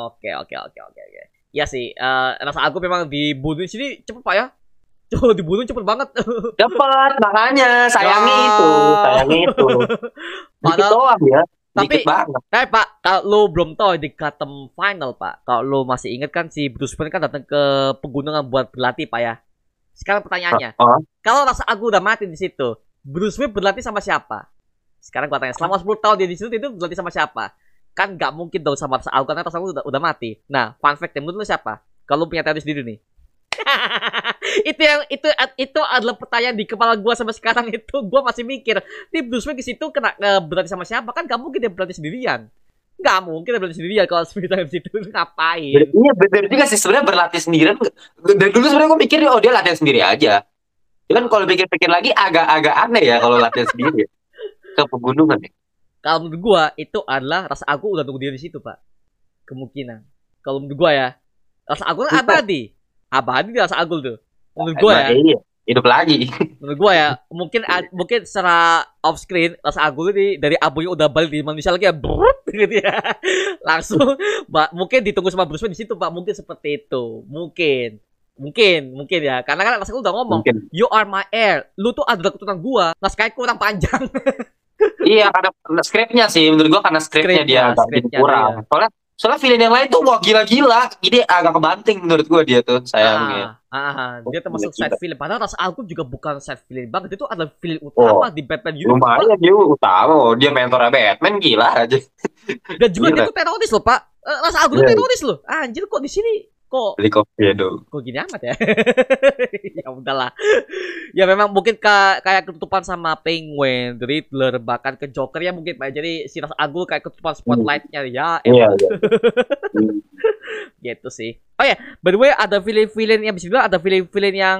Oke, oke, oke, oke, oke. Ya sih, eh rasa aku memang dibunuh di sini cepet pak ya. Coba dibunuh cepet banget. Dapat makanya sayangi Ya. itu, sayangi itu. Padahal- doang ya. Tapi- Dikit banget. Tapi Pak, kalau lo belum tahu di Gotham Final Pak, kalau lo masih ingat kan si Bruce Wayne kan datang ke pegunungan buat berlatih Pak ya. Sekarang pertanyaannya, Oh. kalau rasa aku udah mati di situ, Bruce Wayne berlatih sama siapa? Sekarang gua tanya, selama 10 tahun dia di situ itu berlatih sama siapa? Kan nggak mungkin dong sama rasa aku karena rasa aku udah, udah mati. Nah, fun fact menurut lu siapa? Kalau lu punya teori sendiri nih. itu yang itu itu adalah pertanyaan di kepala gua sampai sekarang itu. Gua masih mikir di Bruce Wayne di situ kena eh, berlatih sama siapa? Kan gak mungkin dia berlatih sendirian. Gak mungkin berlatih sendirian kalau sebenarnya di situ. Ngapain? Iya bener juga sih. Sebenarnya berlatih sendirian. Dari dulu sebenarnya gue mikir oh dia latihan sendiri aja. Cuman kalau pikir-pikir lagi agak-agak aneh ya kalau latihan sendiri. Ke pegunungan ya. kalau menurut gua itu adalah rasa aku udah tunggu dia di situ pak. Kemungkinan. Kalau menurut gua ya rasa aku kan abadi abadi di rasa aku tuh? Menurut gua ya. Nah, iya, hidup lagi. menurut gua ya mungkin mungkin secara off screen rasa aku di dari abunya udah balik di manusia lagi ya brut, gitu ya. Langsung Mbak, mungkin ditunggu sama Bruce Wayne di situ pak mungkin seperti itu. Mungkin mungkin mungkin ya. Karena kan rasa aku udah ngomong Mungkin. you are my heir. Lu tuh adalah keturunan gua naskahnya kurang panjang. Iya karena skripnya sih. Menurut gua karena skripnya Skripnya, dia agak kurang. Soalnya soalnya villain yang lain tuh wah gila-gila. Jadi agak kebanting menurut gua dia tuh sayangnya. Ah, ah, ah. dia termasuk side villain. Padahal Ras Al juga bukan side villain banget. Itu adalah villain utama di Batman Universe. Lumayan dia utama, oh, dia mentornya Batman gila aja. Dan juga dia Gila. tuh teroris loh, Pak. Eh, Ras Al tuh Iya. teroris loh. Anjir kok di sini kok Beli kopi ya dong. kok gini amat ya? ya udahlah. Ya memang mungkin ka- kayak ketutupan sama Penguin, The Riddler, bahkan ke Joker ya mungkin Pak. Jadi si Ras Al Ghul kayak ketutupan spotlightnya ya. Iya, iya. Hmm. gitu sih. Oh ya, by the way ada villain-villain yang bisa ada villain-villain yang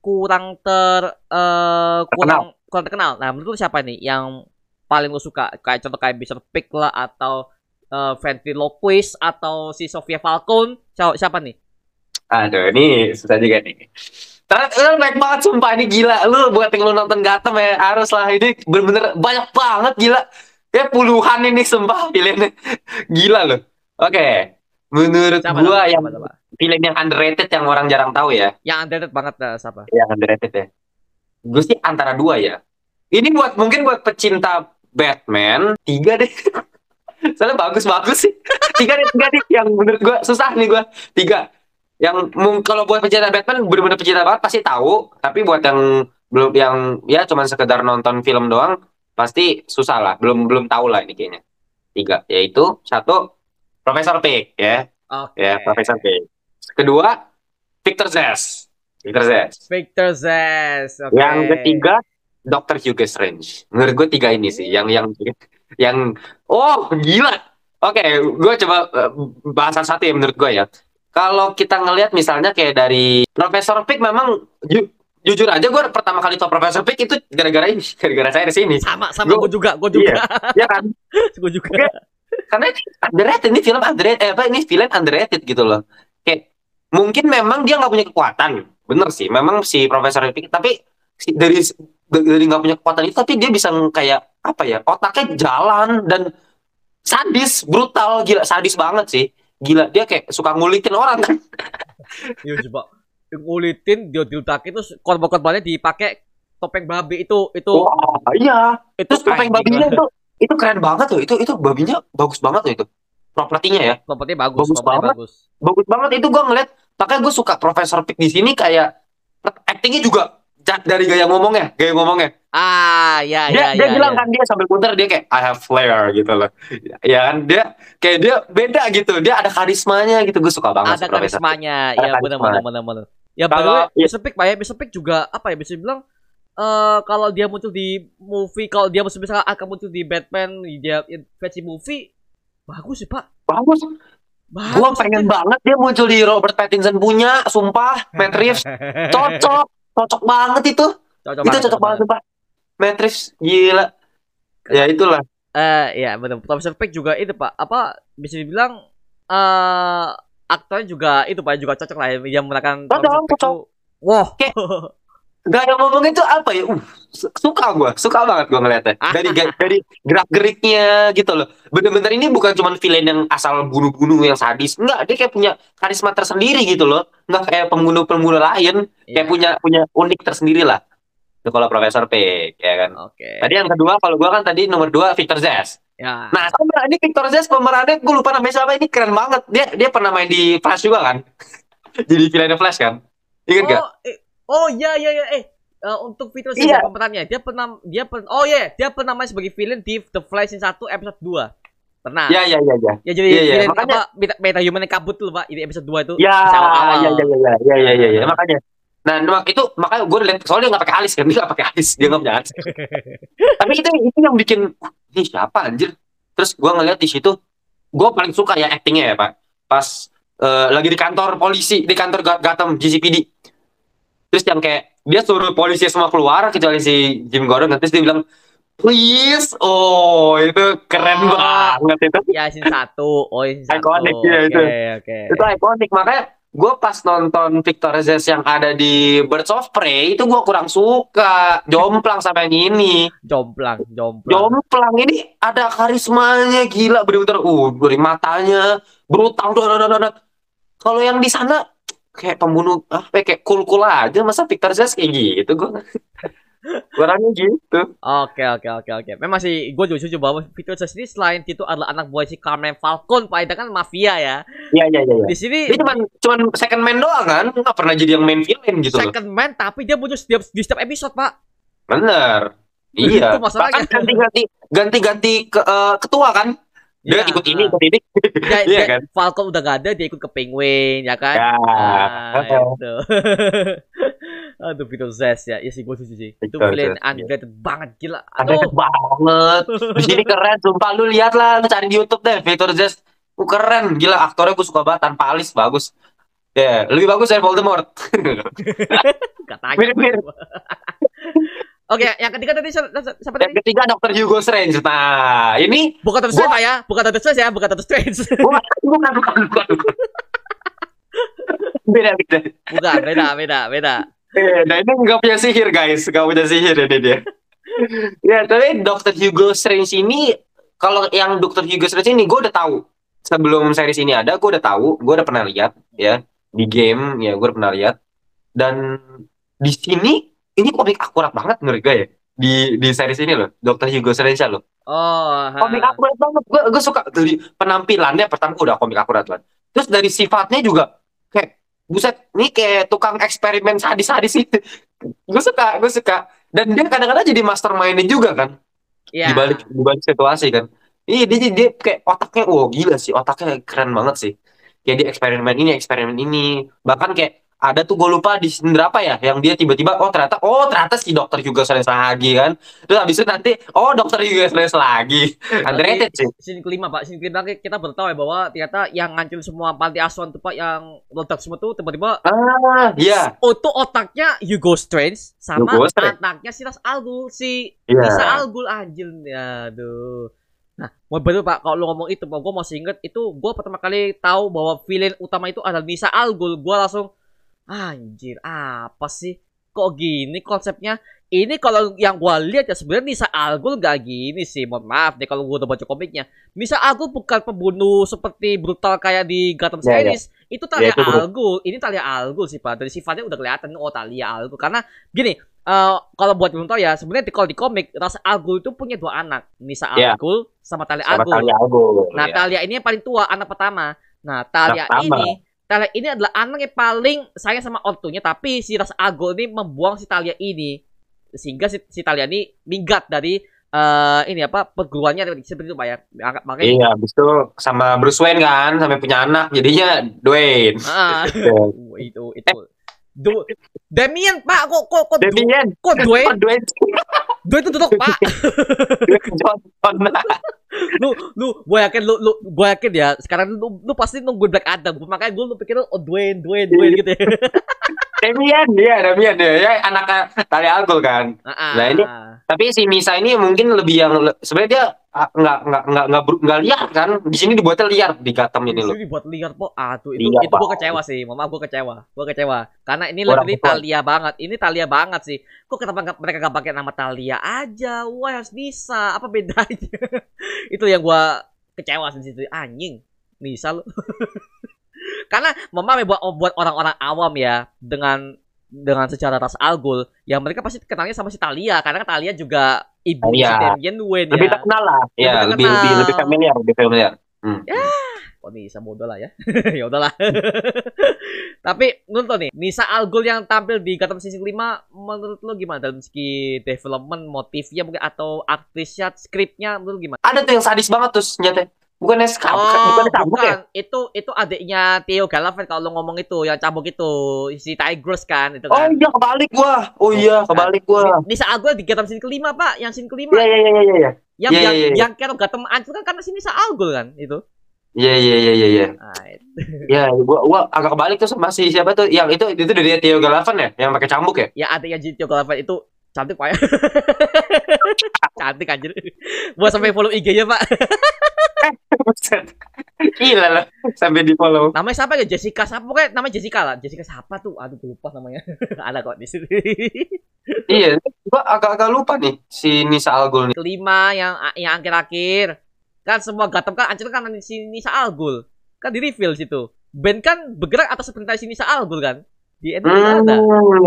kurang ter eh, kurang kurang terkenal. Nah, menurut siapa nih yang paling lu suka? Kayak contoh kayak Mr. Pick lah atau eh Ventriloquist atau si Sofia Falcone. Siapa, siapa nih? Aduh, ini susah juga nih. Ternyata baik banget sumpah ini gila. Lu buat yang lu nonton Gotham ya harus lah ini bener-bener banyak banget gila. Ya puluhan ini sumpah pilihannya. Gila loh. Oke. Menurut Siapa gua nama? yang Siapa, siapa? pilihan yang underrated yang orang jarang tahu ya. Yang underrated banget uh, siapa? Yang underrated ya. Gue sih antara dua ya. Ini buat mungkin buat pecinta Batman tiga deh. Soalnya bagus-bagus sih. tiga deh, tiga deh. Yang menurut gua susah nih gua. Tiga. Yang kalau buat pecinta Batman bener-bener pecinta banget pasti tahu. Tapi buat yang belum yang ya cuman sekedar nonton film doang pasti susah lah. Belum belum tahu lah ini kayaknya. Tiga. Yaitu satu Profesor Pig ya. Oke. Ya, Profesor Pig. Kedua Victor Zsasz. Victor Zsasz. Victor Zsasz. Oke. Yang ketiga Dr. Hugo Strange. Menurut gue tiga ini sih yang yang yang oh gila. Oke, gue coba eh, bahas satu ya menurut gue ya. Kalau kita ngelihat misalnya kayak dari Profesor Pig memang ju- jujur aja gue pertama kali tau Profesor Pig itu gara-gara ini, gara-gara saya di sini. sama sama gue juga, gue juga, Ya kan? gue juga. Oke. Karena ini underrated ini film underrated eh, apa ini film underrated gitu loh. Kayak mungkin memang dia nggak punya kekuatan. Bener sih, memang si Profesor Pig tapi si- dari dari nggak punya kekuatan itu tapi dia bisa kayak apa ya otaknya jalan dan sadis brutal. Gila sadis banget sih. Gila dia kayak suka ngulitin orang. Kan Iya coba. Ngulitin dia diletakin terus korban-korbannya dipakai topeng babi itu itu. Wah iya. Itu terus topeng babinya itu itu keren banget tuh. Itu itu babinya bagus banget loh itu. Propertinya ya. Lompatnya bagus, Bagus banget. bagus. bagus banget. Itu gua ngeliat makanya gue suka Profesor Pig di sini kayak actingnya juga ja- dari gaya ngomongnya gaya ngomongnya Ah, ya dia ya dia ya. bilang ya. kan dia sambil putar dia kayak I have flair gitu loh ya kan dia kayak dia beda gitu dia ada karismanya gitu gue suka banget ada karismanya. Ada Ya benar karisma. benar benar benar. Ya Kalau- Mr. Pig Pak ya, Mr. Pig juga apa ya bisa bilang eh kalau dia muncul di movie, kalau dia misalnya akan muncul di Batman, dia versi movie bagus sih Pak. bagus Bagus. gue pengen banget dia muncul di Robert Pattinson punya sumpah Matt Reeves cocok cocok banget itu Cocok itu cocok banget Matt Reeves gila ya itulah Eh ya benar. Profesor Pig juga itu Pak. Apa bisa dibilang eh aktornya juga itu Pak juga cocok lah ya yang menggunakan Cocok, cocok. tuh. Wah. Kayak- gaya ngomongnya itu apa ya? Uh su- suka gue suka banget gue ngeliatnya. Dari ga- dari gerak geriknya gitu loh. Bener-bener ini bukan cuma villain yang asal bunuh-bunuh yang sadis. Enggak dia kayak punya karisma tersendiri gitu loh. Nggak kayak pembunuh-pembunuh lain. Iya. kayak punya punya unik tersendiri lah. Itu kalau Profesor Pig ya kan? Oke. tadi yang kedua kalau gue kan tadi nomor dua Victor Zsasz Ya. nah sama ini Victor Zsasz pemerannya gue lupa namanya siapa ini keren banget. Dia dia pernah main di Flash juga kan? Jadi villainnya Flash kan? Ingat gak Oh, eh, Oh iya iya iya eh uh, untuk fitur iya. sih yeah. pemerannya dia pernah dia pernah oh iya yeah, dia pernah main sebagai villain di The Flash season 1 episode 2. Pernah. Iya iya iya iya. Ya jadi yeah, yeah. villain makanya, apa meta, meta human yang kabut tuh Pak di episode 2 itu. Ya, iya, iya iya iya iya iya iya iya makanya. Nah, itu makanya gue lihat soalnya nggak pakai alis kan, dia nggak pakai alis, dia nggak punya alis. Tapi itu itu yang bikin ini siapa anjir? Terus gue ngeliat di situ, gue paling suka ya actingnya ya pak. Pas uh, lagi di kantor polisi, di kantor Gotham GCPD, Terus yang kayak dia suruh polisi semua keluar kecuali si Jim Gordon, terus dia bilang please, oh itu keren Oh. banget itu. ya scene 1 oh scene 1 Iconic, oke iya, itu. oke. Itu ikonik. Makanya gue pas nonton Victor Zsasz yang ada di Birds of Prey itu gue kurang suka. Jomplang sampai yang ini. Jomplang jomplang. Jomplang ini ada karismanya gila. Bener-bener uh dari matanya. Brutal. Kalau yang di sana kayak pembunuh apa ya, kayak cool cool aja masa Victor Zsasz kayak gitu gue kurangnya gitu Oke oke oke oke. Memang sih gue juga setuju bahwa Victor Zsasz ini selain itu adalah anak buah si Carmen Falcon, Pak itu kan mafia ya. iya iya iya iya. Di sini dia cuman cuman second man doang kan nggak pernah jadi yang main villain gitu loh second man tapi dia muncul setiap di setiap episode, Pak. Bener. Iya. Itu masalahnya. Bahkan ganti-ganti ganti-ganti ke, eh, ketua kan. Dia Iya, ikut ini, ah. ikut ini. Dia, Iya kan? Falcon udah gak ada, dia ikut ke Penguin, ya kan? Ya. Ah, itu. Aduh, Victor Zsasz ya. Iya sih, gue setuju sih. Itu iya. underrated banget, gila. Aduh. banget. Di sini keren, sumpah lu lihat lah, lu cari di YouTube deh, Victor Zsasz. Uh, keren, gila aktornya gue suka banget tanpa alis bagus. Ya, lebih bagus dari Voldemort. Katanya. Mirip-mirip. Oke, yang ketiga tadi siapa siapa Yang tadi? ketiga Dr. Hugo Strange. Nah, ini Bukan Doctor Strange, Pak ya. Bukan Doctor Strange ya, bukan Doctor Strange. bukan, bukan, bukan, bukan. bukan. Beda, beda. Bukan, beda, beda, beda. Eh, nah ini nggak punya sihir guys, nggak punya sihir ini dia. ya tapi Dr. Hugo Strange ini kalau yang Dr. Hugo Strange ini gue udah tahu sebelum series ini ada, gue udah tahu, gue udah pernah lihat ya di game ya gue udah pernah lihat dan di sini ini komik akurat banget menurut gue ya. Di di series ini loh Dr. Hugo Strange loh. Oh, ha. komik akurat banget. Gue gue suka dari penampilannya pertama udah komik akurat banget. Terus dari sifatnya juga kayak buset ini kayak tukang eksperimen sadis-sadis itu. Gue suka gue suka. Dan dia kadang-kadang jadi mastermindnya juga kan. Iya. di balik di balik situasi kan. Iya dia, dia kayak otaknya wow gila sih. Otaknya keren banget sih. Kayak dia eksperimen ini eksperimen ini. Bahkan kayak ada tuh gue lupa di scene berapa ya yang dia tiba-tiba oh ternyata oh ternyata si dokter juga Strange lagi kan? Terus habis itu nanti oh dokter juga Strange lagi. Underrated sih. Scene kelima pak, scene kelima kita baru tahu ya bahwa ternyata yang ngancur semua panti asuhan tuh pak yang ledak semua tuh tiba-tiba ah iya. tuh otaknya Hugo Strange sama Hugo Strange. anaknya si Ras Al Ghul si iya. Bisa Al Ghul anjir. Aduh. Nah mau betul pak kalau lu ngomong itu pak gue masih inget itu gue pertama kali tahu bahwa villain utama itu adalah Nisa Al Ghul gue langsung anjir apa sih kok gini konsepnya ini kalau yang gue lihat ya sebenarnya Nisa Al Ghul gak gini sih mohon maaf deh kalau gue udah baca komiknya Nisa Al Ghul bukan pembunuh seperti brutal kayak di Gotham Ya, ya. series itu Talia Ya, itu betul. Al Ghul ini Talia Al Ghul sih pak dari sifatnya udah kelihatan oh Talia Al Ghul karena gini eh kalau buat belum tahu ya sebenarnya di, kalau di komik Ras Al Ghul itu punya dua anak Nisa Ya. Ghul sama Talia Al sama Talia Algo Nah, Iya. Talia ini yang paling tua, anak pertama. Nah, Talia pertama. ini Talia ini adalah anak yang paling sayang sama ortunya, tapi si Ras Agul ini membuang si Talia ini. Sehingga si, si Talia ini minggat dari eh ini apa perguruannya seperti itu Pak ya. Maka- Makanya iya habis itu sama Bruce Wayne kan sampai punya anak jadinya Dwayne. Uh, itu itu. Du, Demian Pak kok kok kok Demian kok Dwayne? Dwayne Dwayne itu duduk Pak. Dwayne Johnson lu lu gue yakin lu lu gue yakin ya sekarang lu, lu pasti nungguin Black Adam. Makanya gue lu pikir oh Dwayne Dwayne Dwayne gitu ya Demian dia Demian dia ya anaknya Talia Al Ghul kan Ah, ah. Nah, ini- tapi si Misa ini mungkin lebih yang sebenarnya dia ah, nggak nggak nggak nggak nggak liar kan di sini dibuatnya liar di Gotham ini loh dibuat liar po. Aduh, itu Liar itu gue kecewa sih. Mama gue kecewa. Gue kecewa. Karena ini betul. Talia banget. Ini Talia banget sih. Kok kenapa mereka gak pakai nama Talia aja? Wah, harus Nisa. Apa bedanya? itu yang gue kecewa sih situ. Anjing. Nisa lu. Karena mama buat buat orang-orang awam ya dengan dengan secara ras Algul, ya mereka pasti kenalnya sama si Talia karena Talia juga ibu si Talia. Damian Wayne lebih ya. terkenal lah ya Lebih lebih lebih terkenal. lebih familiar lebih familiar Oh Nisa bodoh lah ya. ya udahlah. Tapi menurut lo nih, Nisa Algul yang tampil di Gotham Season 5 menurut lo gimana dalam segi development, motifnya mungkin atau aktrisnya, skripnya menurut lo gimana? ada tuh yang sadis banget tuh senjata bukannya skam Oh, cabuk ya bukan. Itu itu adiknya Theo Galavan kalau lo ngomong itu yang cabuk itu si Tigress kan itu oh kan. iya kebalik gua oh iya kebalik gua Nisa Algul di Gotham Season kelima pak, yang scene kelima iya iya iya iya iya yang iya, yang iya, iya. yang kayak Gotham hancur kan karena si Nisa Algul kan itu. iya iya iya iya iya Nah, itu. ya gua gua agak kebalik tuh sama si siapa tuh yang itu itu dari Theo Galavan ya yang pakai cambuk ya ya adiknya Theo Galavan itu cantik pak ya cantik anjir buat sampai follow IG-nya pak Buset. Gila lah sampai di follow namanya siapa ya Jessica siapa? Pokoknya namanya Jessica lah. Jessica siapa tuh? Aduh gue lupa namanya. Ada kok di sini iya gua agak-agak lupa nih si Nisa Algul nih. Kelima yang yang akhir-akhir. Kan semua Gotham kan ancur kan si Nisa Algul kan di reveal situ. Ben kan bergerak atas perintah si Nisa Algul kan? Di ending Hmm, ada.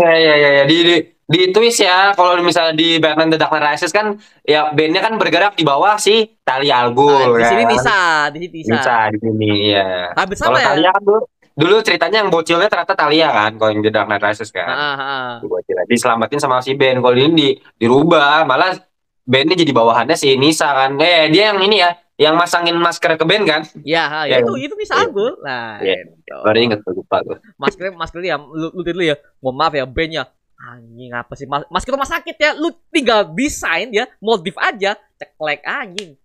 Ya ya ya ya di di, di twist ya kalau misalnya di Batman The Dark Knight Rises kan ya bandnya kan bergerak di bawah si Talia Al Nah, di sini kan. Nisa di sini Nisa, Bisa di sini ya. Kalau sama ya Talia kan dulu, dulu ceritanya yang bocilnya ternyata Talia kan kalau yang The Dark Knight Rises kan. Ah, ah, ah. Diselamatin sama si Ben. Kalau ini di, dirubah malah bandnya jadi bawahannya si Nisa kan. Eh dia yang ini ya yang masangin masker ke Ben kan. ya, ah, ya Ya, itu itu Nisa iya. Algul nah Iya. itu. Baru inget lupa tuh. masker masker ya lu, lu dulu ya mohon maaf ya bandnya anjing apa sih? Mas, masker rumah sakit ya. Lu tinggal desain ya. Modif aja. Ceklek anjing.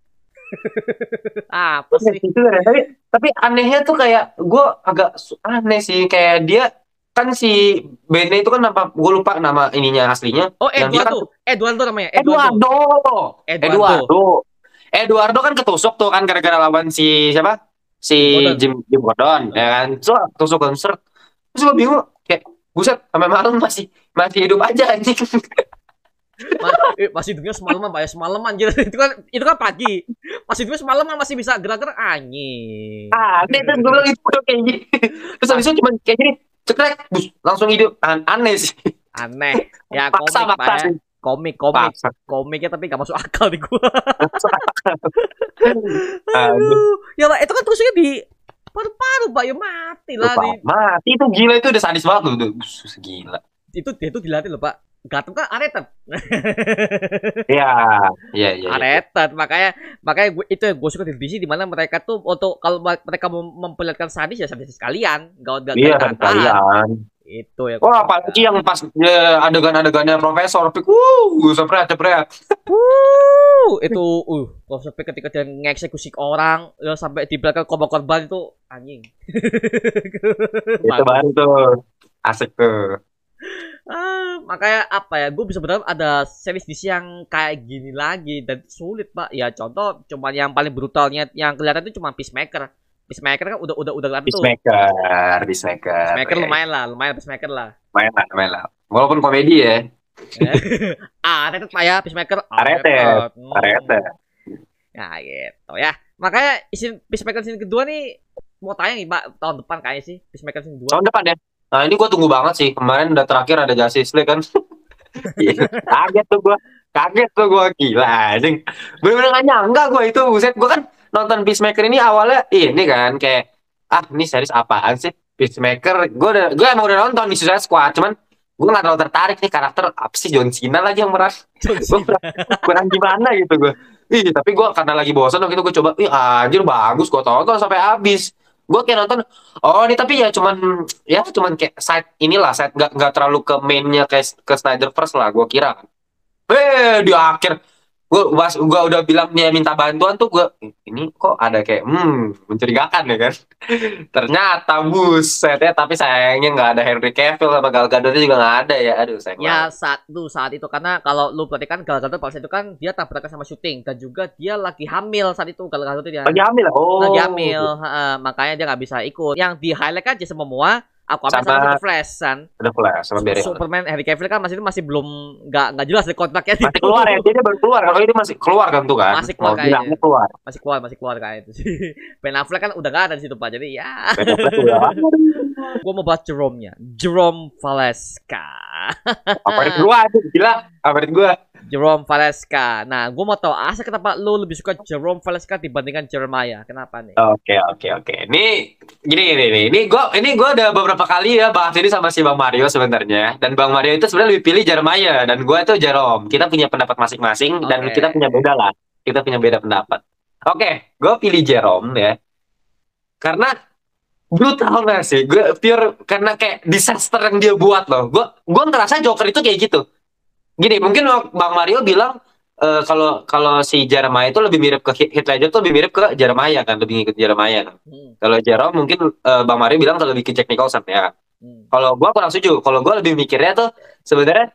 Apa sih? Itu kan, tapi tapi anehnya tuh kayak gue agak aneh sih. Kayak dia kan si bandnya itu kan apa gue lupa nama ininya aslinya. Oh Yang dia Eduardo. Eduardo namanya Eduardo. Eduardo. Eduardo. Eduardo. Eduardo kan ketusuk tuh kan gara-gara lawan si siapa? Si Gordon. Jim Jim Gordon ya kan? So tusuk kan seret terus gue bingung kayak buset sampai malam masih masih hidup aja anjing. Ma eh, masih hidupnya semalaman pak ya semalaman gitu. Itu kan itu kan pagi. Masih hidupnya semalaman masih bisa gerak-gerak anjing. Ah aneh tuh gue bilang itu udah kayak gini. Terus habis itu cuma kayak gini cekrek bus langsung hidup. An- aneh sih. Aneh. Ya paksa komik pak paksa ya. sih. Komik komik. Paksa. Komiknya tapi gak masuk akal di gua. Aduh. Ya pak itu kan tusuknya di paru-paru pak. Ya mati lah Lupa. di, mati itu gila itu udah sadis banget loh tuh gila itu dia tuh dilatih loh pak Gatem kan aretet Iya, iya, iya. iya. aretet makanya makanya gua, itu yang gue suka di DC di mana mereka tuh untuk kalau mereka mem- memperlihatkan sadis ya sadis sekalian gak gak Iya, gak kan ditahan. kalian. itu ya Wah, apalagi yang pas ya, adegan-adegannya profesor, pik, wuh, sepret, sepret. Wuh, itu uh kalau sampai ketika dia ngeksekusi orang ya sampai di belakang korban-korban itu anjing Itu baru tuh. Asik tuh. Ah, makanya apa ya gue bisa berharap ada series DC yang kayak gini lagi dan sulit pak. Ya contoh cuman yang paling brutalnya yang kelihatan itu cuma Peacemaker. Peacemaker kan udah udah udah kelihatan tuh. Peacemaker, Peacemaker. Peacemaker Ya, lumayan lah lumayan Peacemaker lah. Lumayan lah, lumayan lah. Walaupun komedi ya, ah Aretet pak ya Peacemaker. Aretet, Hmm. Aretet. ya gitu ya. Makanya isi Peacemaker scene kedua nih mau tayang nih pak tahun depan kayaknya sih Peacemaker scene kedua. Tahun depan ya. Nah, ini gue tunggu banget sih. Kemarin udah terakhir ada Justice League kan. Iya, Kaget tuh gue. Kaget tuh gue. Gila, anjing. Bener-bener gak nyangka gue itu. Buset, gue kan nonton Peacemaker ini awalnya ini kan kayak ah ini series apaan sih Peacemaker gue udah gue emang udah nonton di Suicide Squad cuman gue gak terlalu tertarik nih karakter apa sih John Cena lagi yang merah gue kurang gimana gitu gue ih tapi gue karena lagi bosan waktu itu gue coba ih anjir bagus gue tonton sampai habis gue kayak nonton oh ini tapi ya cuman ya cuman kayak side inilah side nggak nggak terlalu ke mainnya kayak ke Snyder First lah gue kira eh di akhir gue pas gue udah bilang dia minta bantuan tuh gue ini kok ada kayak hmm mencurigakan ya kan? Ternyata buset ya tapi sayangnya nggak ada Henry Cavill sama Gal Gadot juga nggak ada ya. Aduh sayang Ya banget. saat itu saat itu karena kalau lu perhatikan Gal Gadot saat itu kan dia tabrakan sama syuting dan juga dia lagi hamil saat itu Gal Gadot dia. Lagi hamil oh. Lagi hamil ha, makanya dia nggak bisa ikut. Yang di highlight kan Jason Momoa Aquaman sama, Sama- The Flash kan udah flash sama Barry. Superman Henry Cavill kan masih itu masih belum nggak nggak jelas di kontraknya masih keluar ya dia baru keluar. Kalau itu masih keluar kan tuh kan? Masih keluar oh, kayaknya. keluar. Masih keluar masih keluar kayak itu sih. Ben Affleck kan udah nggak ada di situ pak. Jadi ya. Gue mau bahas Jerome-nya. Jerome Valeska. Favorit gua tuh gila favorit gua Jerome Valeska nah gue mau tahu asa kenapa lu lebih suka Jerome Valeska dibandingkan Jeremiah? Kenapa nih? Oke oke oke. Ini gini gini nih ini gua ini gua udah beberapa kali ya bahas ini sama si Bang Mario sebenarnya. Dan Bang Mario itu sebenarnya lebih pilih Jeremiah. Dan gua tuh Jerome. Kita punya pendapat masing-masing dan Oke. kita punya beda lah. Kita punya beda pendapat. Oke gua pilih Jerome ya. Karena brutal gak sih? Gue pure karena kayak disaster yang dia buat loh. Gue gue ngerasa Joker itu kayak gitu gini mungkin Bang Mario bilang eh, kalau kalau si Jeremiah itu lebih mirip ke Heath Ledger tuh lebih mirip ke Jeremiah kan lebih ngikut Jeremiah kan. Hmm, kalau Jerome mungkin eh, Bang Mario bilang lebih ke Jack Nicholson ya. Hmm. kalau gua kurang setuju kalau gua lebih mikirnya tuh sebenarnya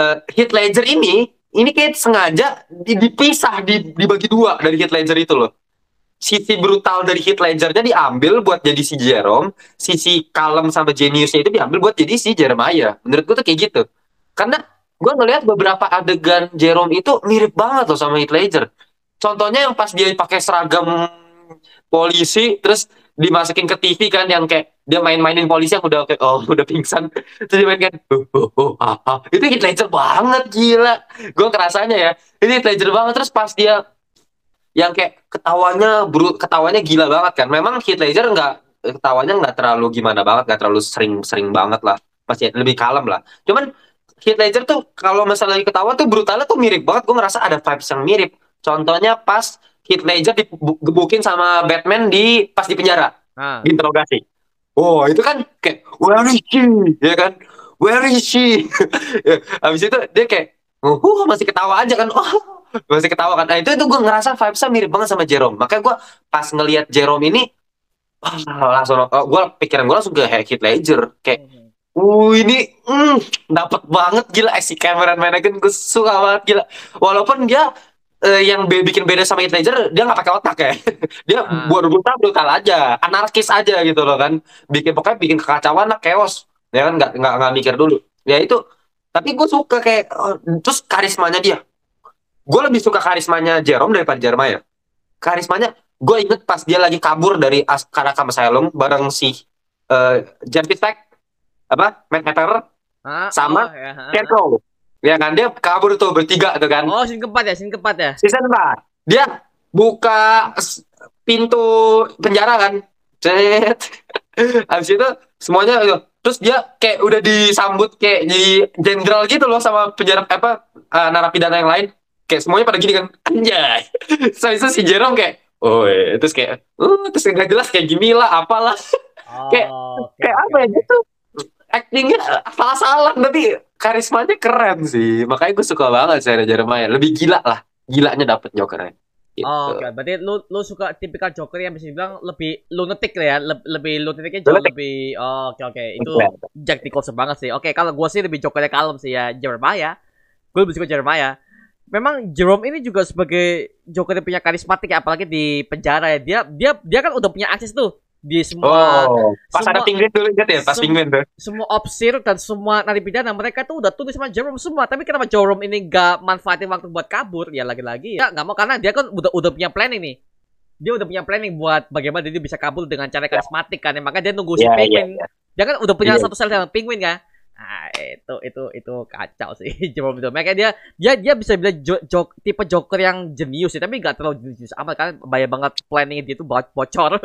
eh, Heath Ledger ini ini kayak sengaja di- dipisah di, dibagi dua dari Heath Ledger itu loh. Sisi brutal dari Heath Ledgernya diambil buat jadi si Jerome sisi kalem sama geniusnya itu diambil buat jadi si Jeremiah. Menurut gua tuh kayak gitu. Karena gua ngelihat beberapa adegan Jerome itu mirip banget loh sama Heath Ledger. Contohnya yang pas dia pakai seragam polisi terus dimasukin ke TV kan yang kayak dia main-mainin polisi yang udah kayak oh udah pingsan. Terus dia main kan oh, oh, oh, ah, ah. itu Heath Ledger banget gila. Gue kerasanya ya ini Heath Ledger banget. Terus pas dia yang kayak ketawanya bro ketawanya gila banget kan. Memang Heath Ledger nggak ketawanya nggak terlalu gimana banget nggak terlalu sering-sering banget lah. Masih lebih kalem lah. Cuman Heath Ledger tuh kalau misalnya lagi ketawa tuh brutalnya tuh mirip banget gue ngerasa ada vibes yang mirip contohnya pas Heath Ledger digebukin sama Batman di pas di penjara Ah, interogasi. Oh, itu kan kayak where is she? Ya kan? Where is she? Ya, Habis itu dia kayak oh, uh, masih ketawa aja kan. Oh, masih ketawa kan. Nah, itu itu gue ngerasa vibes-nya mirip banget sama Jerome. Makanya gue pas ngelihat Jerome ini ah, langsung oh, gue pikiran gue langsung ke Heath Ledger kayak hmm. Uh ini mm, dapat banget gila. Si Cameron Monaghan gue suka banget gila. Walaupun dia eh, yang be- bikin beda sama Heath Ledger dia nggak pakai otak ya. Dia Ah. buat brutal brutal aja anarkis aja gitu loh kan. Bikin pokoknya bikin kekacauan lah chaos. Ya kan nggak nggak nggak mikir dulu. Ya itu tapi gue suka kayak oh, terus karismanya dia. Gue lebih suka karismanya Jerome daripada Jeremiah. Karismanya gue inget pas dia lagi kabur dari Karakam Asylum bareng si uh, apa? Matt Hatter Ah, Sama, oh, ya. Scarecrow ya kan? Dia kabur tuh bertiga tuh kan. Oh, scene keempat ya, scene keempat ya. season 4 dia buka pintu penjara kan. Cet. habis itu semuanya terus dia kayak udah disambut kayak jadi jenderal gitu loh sama penjara apa eh, narapidana yang lain. Kayak semuanya pada gini kan. Anjay. So itu si Jerome kayak oh iya. terus kayak uh terus nggak jelas kayak gini lah apalah. Kayak- Oh, oke, kayak oke, apa ya gitu actingnya salah-salah tapi karismanya keren sih makanya gue suka banget saya Jeremiah lebih gila lah gilanya dapet Jokernya gitu. Oh, oke. Berarti lu lu suka tipikal Joker yang bisa dibilang lebih lunatic lah ya, Le- lebih lunaticnya jauh Lunatic. lebih oh, oke oke. Itu Oke. Jack Nicholson banget sih. Oke, kalau gua sih lebih Jokernya kalem sih ya, Jeremiah. Gue lebih suka Jeremiah. Memang Jerome ini juga sebagai Joker yang punya karismatik ya, apalagi di penjara ya. Dia dia dia kan udah punya akses tuh di semua Oh, pas semua- ada penguin dulu ingat ya, pas sem- penguin tuh. semua opsir dan semua narapidana mereka tuh udah tulis sama Jerome semua. Tapi kenapa Jerome ini gak manfaatin waktu buat kabur? Ya lagi-lagi ya. Nggak mau karena dia kan udah udah punya planning nih. Dia udah punya planning buat bagaimana dia bisa kabur dengan cara karismatik kan ya, makanya dia nunggu si Iya, iya, penguin. iya. dia kan udah punya Iya. satu sel sama penguin kan. Nah itu itu itu kacau sih Jerome itu. Makanya dia dia dia bisa bilang jo, jo- tipe Joker yang jenius sih. Tapi gak terlalu jenius amat kan banyak banget planning dia tuh bo- bocor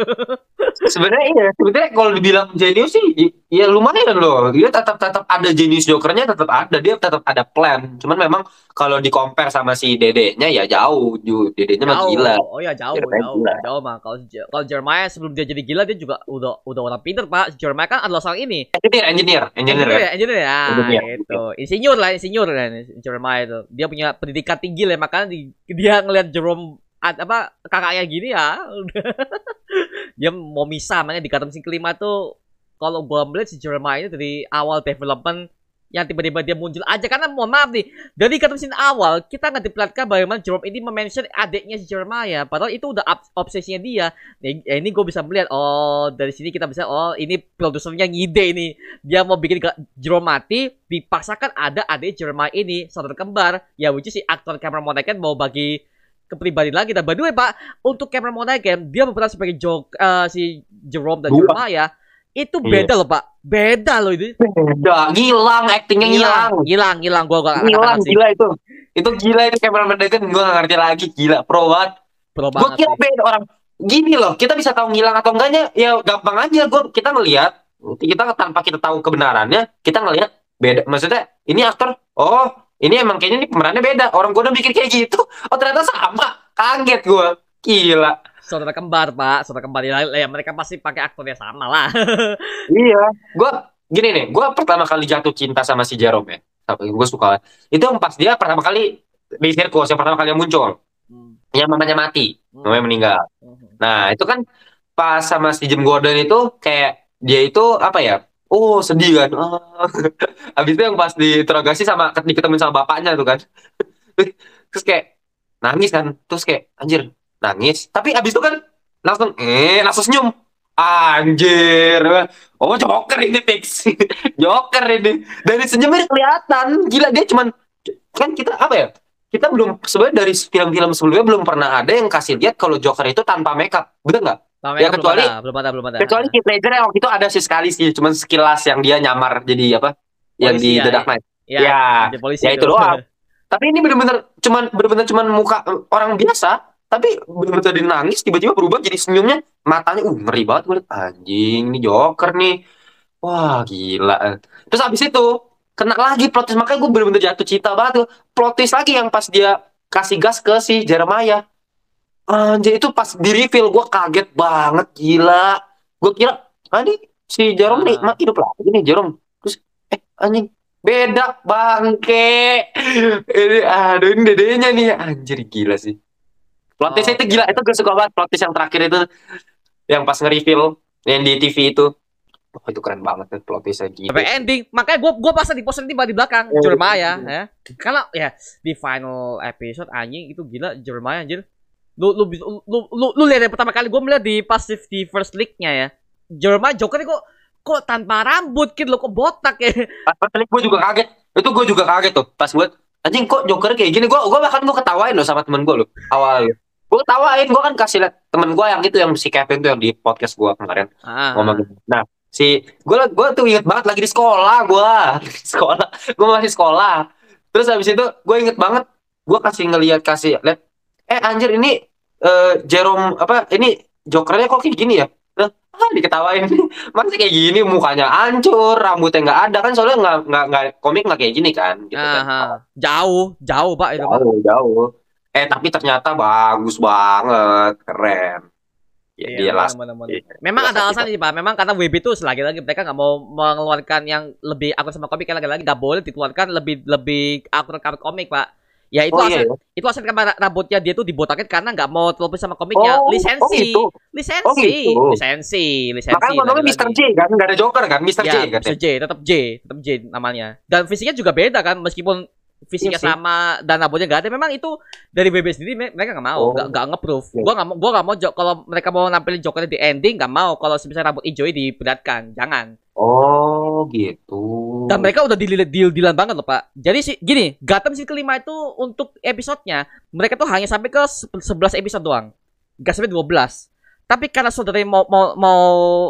Sebenarnya iya, sebenarnya kalau dibilang jenius sih, ya lumayan loh. Dia tetap tetap ada jenius jokernya, tetap ada. Dia tetap ada plan. Cuman memang kalau di compare sama si dedenya ya jauh. Dedenya mah gila. Oh ya jauh, Jeremiah jauh, gila. jauh mah. Kalau kalau Jeremiah sebelum dia jadi gila dia juga udah udah orang pinter pak. Jeremiah kan adalah seorang ini. Engineer, engineer, engineer. Engineer ya? ya, engineer ya. Engineer. itu. Insinyur lah, insinyur kan Jeremiah itu. Dia punya pendidikan tinggi lah makanya di- dia ngelihat Jerome apa kakaknya gini ya dia mau misah makanya di Gotham City kelima tuh kalau gua melihat si Jeremiah ini dari awal development yang tiba-tiba dia muncul aja. Karena mohon maaf nih dari Gotham City awal kita nggak diperlihatkan bagaimana Jerome ini mention adiknya si Jeremiah. Padahal itu udah ob- obsesinya dia. Nih, eh, ini gue bisa melihat oh dari sini kita bisa oh ini produsernya ngide ini. Dia mau bikin Jerome mati dipaksakan ada adik Jeremiah ini saudara kembar. Ya is si aktor Cameron Monaghan mau bagi kepribadian lagi dan by the way pak untuk Cameron Monaghan dia berperan sebagai Jok eh, si Jerome dan. Jeremiah itu Iya. beda loh pak beda loh itu Udah, ngilang actingnya ngilang. hilang hilang gua gua nggak Ngilang, sih gila itu. Itu gila itu cameraman Degan, gue gak ngerti lagi. Gila, pro banget. pro banget kira sih beda orang. Gini loh, kita bisa tahu ngilang atau enggaknya, ya gampang aja. Gua kita ngelihat, kita tanpa kita tahu kebenarannya, kita ngelihat beda. Maksudnya, ini aktor, oh, ini emang kayaknya ini pemerannya beda. Orang gue udah mikir kayak gitu. Oh ternyata sama. Kaget gue. Gila. saudara kembar pak saudara kembar ya, ya mereka pasti pakai aktor yang sama lah Iya. Gue gini nih, gue pertama kali jatuh cinta sama si Jerome ya. Gue suka. Itu yang pas dia pertama kali di sirkus yang pertama kali yang muncul, Hmm. yang mamanya mati, mamanya meninggal. Hmm. Nah itu kan pas sama si Jim Gordon itu kayak dia itu apa ya? Oh sedih kan. Ah. Habis itu yang pas diinterogasi sama diketemuin sama bapaknya tuh kan. Terus kayak nangis kan. Terus kayak anjir nangis. Tapi habis itu kan langsung eh langsung senyum. Anjir. Oh Joker ini fix. Joker ini. Dari senyumnya kelihatan. Gila dia cuman kan kita apa ya? Kita belum sebenarnya dari film-film sebelumnya belum pernah ada yang kasih lihat kalau Joker itu tanpa makeup. Bener nggak? Sama Ya, belum kecuali- ada, belum ada, belum ada. Kecuali Heath Ledger yang waktu itu ada sih sekali sih, cuman sekilas yang dia nyamar jadi apa? Yang Polisi di ya, The Dark Knight. ya, ya, jadi polisi ya itu doang. Tapi ini bener-bener cuman bener-bener cuman muka orang biasa, tapi bener-bener tadi nangis tiba-tiba berubah jadi senyumnya, matanya uh ngeri banget gue liat, anjing ini Joker nih. Wah, gila. Terus abis itu kena lagi plot twist makanya gue bener-bener jatuh cinta banget tuh. Plot twist lagi yang pas dia kasih gas ke si Jeremiah. Anjir itu pas di reveal gue kaget banget gila. Gue kira ah ini si Jerome nih Ah. mati hidup lagi nih Jerome. Terus eh anjing beda bangke. Ini aduh ini dedenya nih anjir gila sih. Plot twist Oh. itu gila itu gue suka banget plot twist yang terakhir itu yang pas nge-reveal yang di TV itu. Oh, itu keren banget tuh plot twistnya gitu. Sampai ending, makanya gua gua pasang di poster tiba di belakang Oh, Jeremiah iya. ya. Karena ya di final episode anjing itu gila Jeremiah anjir. Lu lu bisa- lu lu, lu lihat yang pertama kali gua melihat di pas di first leak-nya ya. Jeremiah Joker kok kok tanpa rambut gitu loh kok botak ya Pas pas gue juga kaget. Itu gue juga kaget tuh. Pas gue anjing kok Joker kayak gini. Gue gue bahkan gue ketawain loh sama temen gue loh awalnya. Gue ketawain. Gue kan kasih liat temen gue yang itu yang si Kevin tuh yang di podcast gue kemarin ah, ngomong. Nah si gue gue tuh inget banget lagi di sekolah gue sekolah gue masih sekolah. Terus habis itu gue inget banget gue kasih ngeliat kasih liat eh anjir ini eh Jerome apa ini Jokernya kok kayak gini ya? Ah diketawain masih kayak gini mukanya hancur rambutnya nggak ada kan soalnya nggak nggak nggak komik nggak kayak gini kan gitu kan aha. jauh jauh pak itu pak jauh jauh eh tapi ternyata bagus banget keren ya Iya, dia lah benar-benar. Iya, Memang jelas ada alasan sih pak. Memang karena WB itu selagi-lagi mereka nggak mau mengeluarkan yang lebih akun sama komik lagi-lagi nggak boleh dikeluarkan lebih lebih akun sama komik pak. Ya itu oh alasan iya ya? itu alasan kenapa rambutnya dia tuh dibotakin karena nggak mau terlebih sama komiknya. Oh, lisensi, oh gitu. lisensi, Oh gitu. lisensi, lisensi. makanya lagi-lagi. Mr. J kan nggak ada Joker kan Mr. J Ya, kan Mr. J, tetap J, tetap J namanya. Dan fisiknya juga beda kan, meskipun fisiknya Iya sih. sama dan rambutnya nggak ada. Memang itu dari BB sendiri me- mereka nggak mau, Oh. nggak nggak nge-proof. Iya. Gua nggak mau, gua nggak mau kalau mereka mau nampilin Joker di ending nggak mau. Kalau misalnya rambut hijau diberatkan, jangan. oh gitu Dan mereka udah deal deal dealan banget loh pak. Jadi sih gini, Gotham season kelima itu untuk episodenya mereka tuh hanya sampai ke se- 11 episode doang, nggak sampai 12. Tapi karena saudara mau mau mau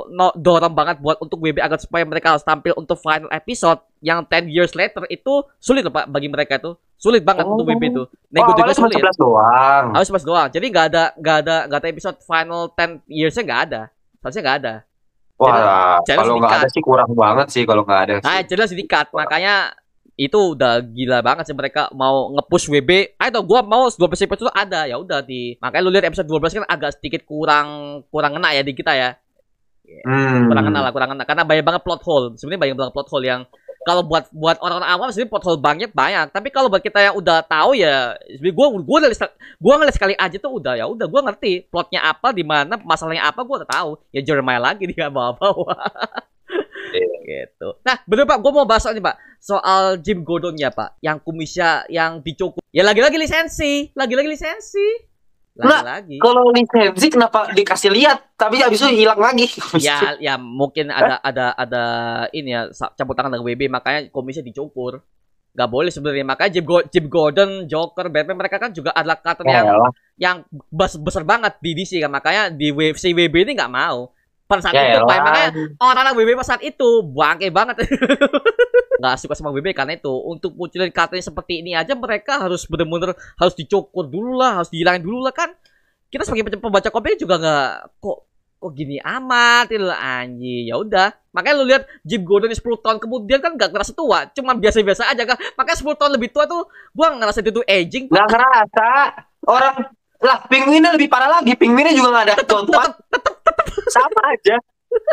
no- dorong banget buat untuk WB agar supaya mereka harus tampil untuk final episode yang 10 years later itu sulit loh pak bagi mereka itu sulit banget Oh. untuk WB itu. oh, Nego nego awalnya cuma sulit. 11 doang Harus pas doang. Jadi nggak ada nggak ada nggak ada episode final 10 yearsnya nggak ada. Harusnya nggak ada. wah kalau nggak ada sih kurang banget sih kalau nggak ada Nah, sih. jelas di cut. Makanya itu udah gila banget sih mereka mau nge-push WB. Ayo gua mau 12 episode itu ada. Ya udah di Makanya lu lihat episode 12 kan agak sedikit kurang kurang ngena ya di kita ya. Hmm. Kurang ngena lah, kurang ngena karena banyak banget plot hole. Sebenarnya banyak banget plot hole yang kalau buat buat orang-orang awam sebenarnya plot hole banyak banyak. Tapi kalau buat kita yang udah tahu ya, sebenarnya gua gua udah gua ngeliat sekali aja tuh udah ya udah gua ngerti plotnya apa di mana masalahnya apa gua udah tahu. Ya Jeremiah lagi dia bawa-bawa. gitu. Nah, bener Pak, gue mau bahas soal ini Pak, soal Jim Gordon ya Pak, yang kumisnya yang dicukup. Ya lagi-lagi lisensi, lagi-lagi lisensi, lagi-lagi. Kalau lisensi kenapa dikasih lihat tapi habis itu hilang lagi? Ya, ya mungkin ada ada ada ini ya campur tangan dengan WB, makanya komisnya dicukur. Gak boleh sebenarnya. Makanya Jim, Go- Jim Gordon, Joker, Batman mereka kan juga adalah karakter yang Ya, yang bes- besar banget di DC kan. Makanya di wave si WB ini nggak mau. Pada saat ya, itu, elah. makanya orang-orang WB pas saat itu bangke banget. nggak suka sama WB karena itu. Untuk munculin katanya seperti ini aja mereka harus bener-bener harus dicukur dulu lah, harus dihilangin dulu lah kan. Kita sebagai pembaca komik juga nggak kok kok gini amat itu anjing. Ya udah. Makanya lu lihat Jim Gordon 10 tahun kemudian kan gak ngerasa tua. Cuma biasa-biasa aja kan makanya 10 tahun lebih tua tuh gua ngerasa itu tuh aging Nggak ngerasa. Orang lah penguinnya lebih parah lagi. Penguinnya juga nggak ada tontonan sama aja.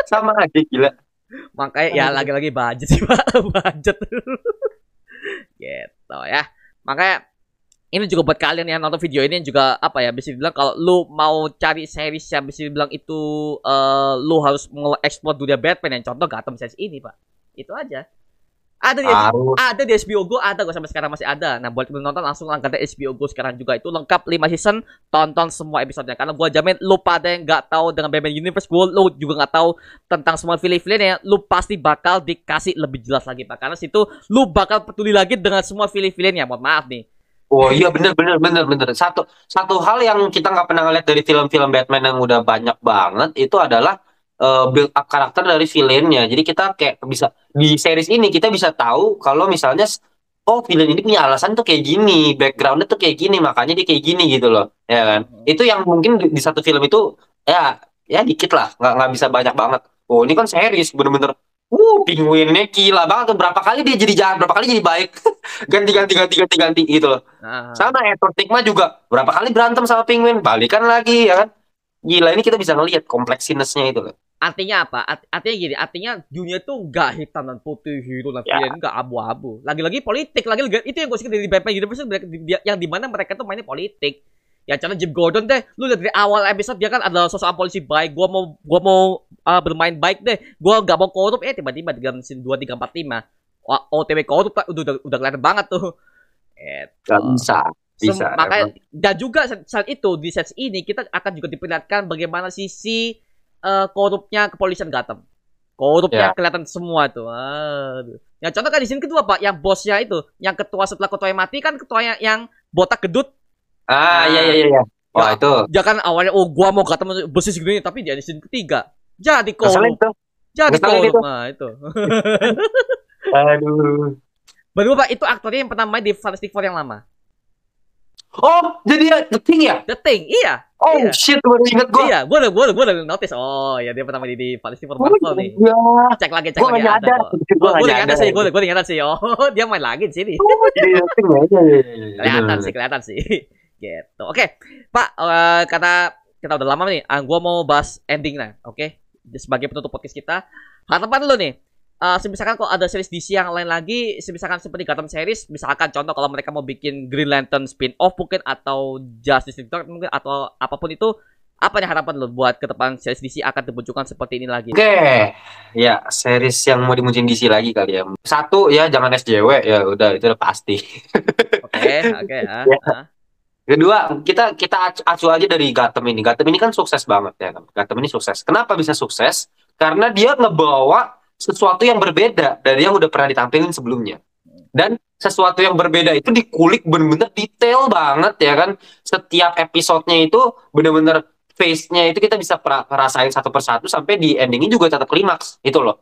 Sama aja gila. Makanya ya lagi-lagi budget sih pak. Budget. Gitu ya. Makanya ini juga buat kalian yang nonton video ini juga apa ya bisa dibilang kalau lu mau cari series yang bisa dibilang itu eh lu harus mengeksplor dunia Batman yang contoh Gotham series ini pak. Itu aja ada di harus. ada di HBO Go ada gue sampai sekarang masih ada. Nah buat nonton langsung langganan HBO Go sekarang juga. Itu lengkap 5 season tonton semua episodenya. Karena gue jamin lu pada yang nggak tahu dengan Batman Universe gue lu juga nggak tahu tentang semua film-filmnya lu pasti bakal dikasih lebih jelas lagi pak. Karena situ lu bakal peduli lagi dengan semua film-filmnya. Mohon maaf nih. Oh iya bener bener bener bener. Satu satu hal yang kita nggak pernah ngeliat dari film-film Batman yang udah banyak banget itu adalah eh, build up karakter dari villainnya. Jadi kita kayak bisa di series ini kita bisa tahu kalau misalnya oh villain ini punya alasan tuh kayak gini backgroundnya tuh kayak gini makanya dia kayak gini gitu loh. Ya kan? Itu yang mungkin di, di satu film itu ya ya dikit lah. Nggak nggak bisa banyak banget. Oh ini kan series bener-bener uh penguinnya gila banget tuh. Berapa kali dia jadi jahat berapa kali jadi baik. Ganti ganti ganti gitu loh. Nah, sama Edward Nygma juga. Berapa kali berantem sama penguin balikan lagi ya kan? Gila ini kita bisa ngelihat kompleksitasnya itu loh artinya apa? Art- artinya gini artinya dunia tuh nggak hitam dan putih hero dan Ya. villain nggak abu-abu. Lagi-lagi politik lagi-lagi itu yang gue suka dari Batman Universe di- yang di mana mereka tuh mainnya politik. Ya cara Jim Gordon deh lu lihat dari awal episode dia kan adalah sosok polisi baik. Gua mau gua mau uh, bermain baik deh. Gua nggak mau korup. Eh tiba-tiba di dalam scene dua tiga empat lima OTW korup udah udah, udah kelihatan banget tuh. Eto. bisa bisa makanya dan juga saat, saat itu di set ini kita akan juga diperlihatkan bagaimana sisi eh, korupnya kepolisian Gotham. Korupnya Ya. kelihatan semua tuh. Aduh. Ya contoh kan di sini kedua Pak, yang bosnya itu, yang ketua setelah ketuanya mati kan ketuanya yang botak gedut. Ah, Nah. iya iya iya. Wah, Ya. itu. Dia kan awalnya oh gua mau ketemu besi segini tapi dia di sini ketiga. Jadi korup. Jadi korup. itu. Nah, itu. Aduh. Baru Pak, itu aktornya yang pernah main di Fantastic Four yang lama. Oh, jadi ya The Thing ya? The Thing, iya. Oh Iya. shit, baru inget gua. Iya, gua udah gua udah gua udah notice. Oh, ya dia pernah main di, di Four Oh, Marvel nih. iya. Cek lagi, cek Gua lagi ada nggak gua udah nyadar. sih, gua, gua udah nyadar sih. Oh, dia main lagi di sini. Oh, jadi The Thing ya? Iya, iya, iya, kelihatan sih, kelihatan sih. gitu. Oke, Pak, karena kita udah lama nih, ah, gua mau bahas ending lah, oke? Sebagai penutup podcast kita, harapan lu nih. Eh, misalkan kalau ada series DC yang lain lagi, misalkan seperti Gotham series, misalkan contoh kalau mereka mau bikin Green Lantern spin-off mungkin atau Justice League Dark mungkin atau apa pun itu, apa nih harapan lu buat ke depan series DC akan dimunculkan seperti ini lagi? Oke, ya series yang mau dimunculin DC lagi kali ya. Satu ya jangan SJW ya udah itu udah pasti. Oke, oke, ah, Ya. ah. Kedua, kita kita acu, acu aja dari Gotham ini. Gotham ini kan sukses banget ya kan. Gotham ini sukses. Kenapa bisa sukses? Karena dia ngebawa sesuatu yang berbeda dari yang udah pernah ditampilin sebelumnya. Dan sesuatu yang berbeda itu dikulik bener-bener detail banget ya kan. Setiap episodenya itu bener-bener face-nya itu kita bisa rasain satu persatu sampai di endingnya juga tetap klimaks itu loh.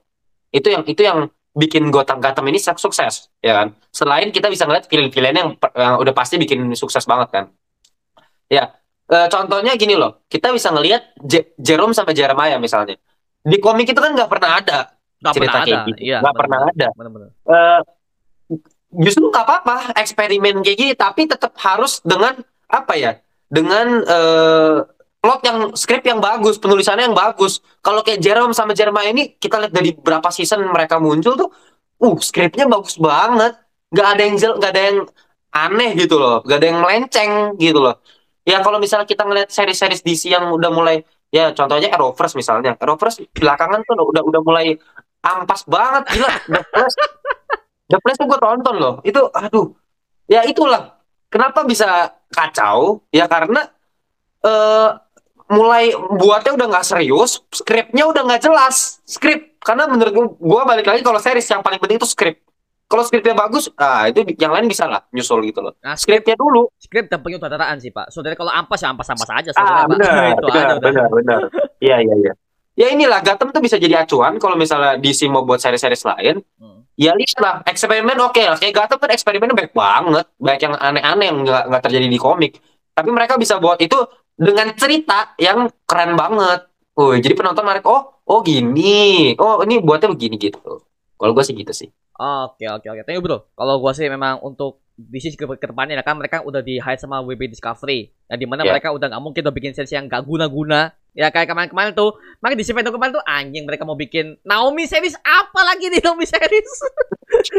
Itu yang itu yang bikin Gotham Gotham ini sukses ya kan. Selain kita bisa ngeliat villain-villain yang, yang udah pasti bikin sukses banget kan. Ya, eh, contohnya gini loh, kita bisa ngelihat Je- Jerome sampai Jeremiah misalnya. Di komik itu kan nggak pernah ada, Nggak cerita pernah kayak ada. gitu. Iya, Nggak pernah ada. Bener-bener. Eh, justru nggak apa-apa eksperimen kayak gini, tapi tetap harus dengan apa ya? Dengan eh, plot yang skrip yang bagus, penulisannya yang bagus. Kalau kayak Jerome sama Jeremiah ini kita lihat dari berapa season mereka muncul tuh, uh skripnya bagus banget. Nggak ada yang nggak ada yang aneh gitu loh, nggak ada yang melenceng gitu loh. Ya kalau misalnya kita ngeliat seri-seri DC yang udah mulai ya contohnya Arrowverse misalnya. Arrowverse belakangan tuh udah udah mulai ampas banget gila. The Flash. The Flash tuh gue tonton loh. Itu aduh. Ya itulah. Kenapa bisa kacau? Ya karena eh mulai buatnya udah nggak serius, skripnya udah nggak jelas. Skrip karena menurut gua, gua balik lagi kalau series yang paling penting itu skrip. Kalau skripnya bagus, ah itu yang lain bisa lah nyusul gitu loh. Nah, Skripnya dulu. skrip dan penyutradaraan sih pak. Saudara kalau ampas ya ampas-ampas aja. Ah, saudara, benar, benar, benar, benar. Iya, iya, iya. Ya inilah Gotham tuh bisa jadi acuan kalau misalnya DC mau buat seri-seri lain. Hmm. Ya lihat lah, eksperimen oke lah. Kayak Gotham kan eksperimennya baik banget, baik yang aneh-aneh yang nggak nggak terjadi di komik. Tapi mereka bisa buat itu dengan cerita yang keren banget. Woi, jadi penonton mereka oh, oh gini, oh ini buatnya begini gitu. Kalau gue sih gitu sih. Oke oke oke. Thank you bro. Kalau gua sih memang untuk DC ke, ke depannya ya kan mereka udah di hire sama WB Discovery. Yang di mana Ya. mereka udah nggak mungkin udah bikin series yang gak guna-guna. Ya kayak kemarin-kemarin tuh, makanya di Seven kemarin tuh anjing mereka mau bikin Naomi series apa lagi nih Naomi series?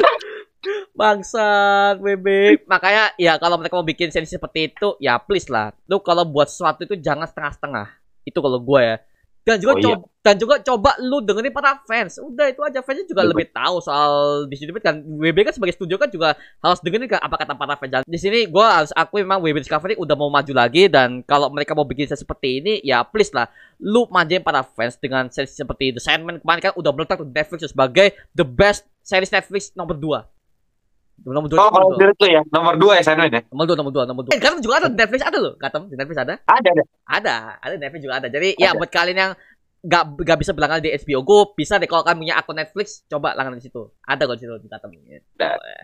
Bangsat WB. Makanya ya kalau mereka mau bikin series seperti itu, ya please lah. Lu kalau buat sesuatu itu jangan setengah-setengah. Itu kalau gua ya. Dan juga Oh, iya. coba dan juga coba lu dengerin para fans. Udah itu aja fansnya juga Betul. lebih tahu soal di sini kan WB kan sebagai studio kan juga harus dengerin kan apa kata para fans. Di sini gua harus akui memang WB Discovery udah mau maju lagi dan kalau mereka mau bikin seperti ini ya please lah lu manjain para fans dengan series seperti The Sandman kemarin kan udah meletak di Netflix sebagai the best series Netflix nomor 2. Nomor 2 Oh, kalau menurut lu ya, nomor dua ya Sandman ya? Nomor 2, nomor 2, nomor 2. Eh, Gatem juga ada di Netflix ada loh. Gatem di Netflix ada. Ada, ada. Ada, ada di Netflix juga ada. Jadi ya Ada. buat kalian yang gak, gak bisa berlangganan di HBO Go, bisa deh kalau kalian punya akun Netflix, coba langganan di situ. Ada kok di situ di Gatem. Gitu. Ada.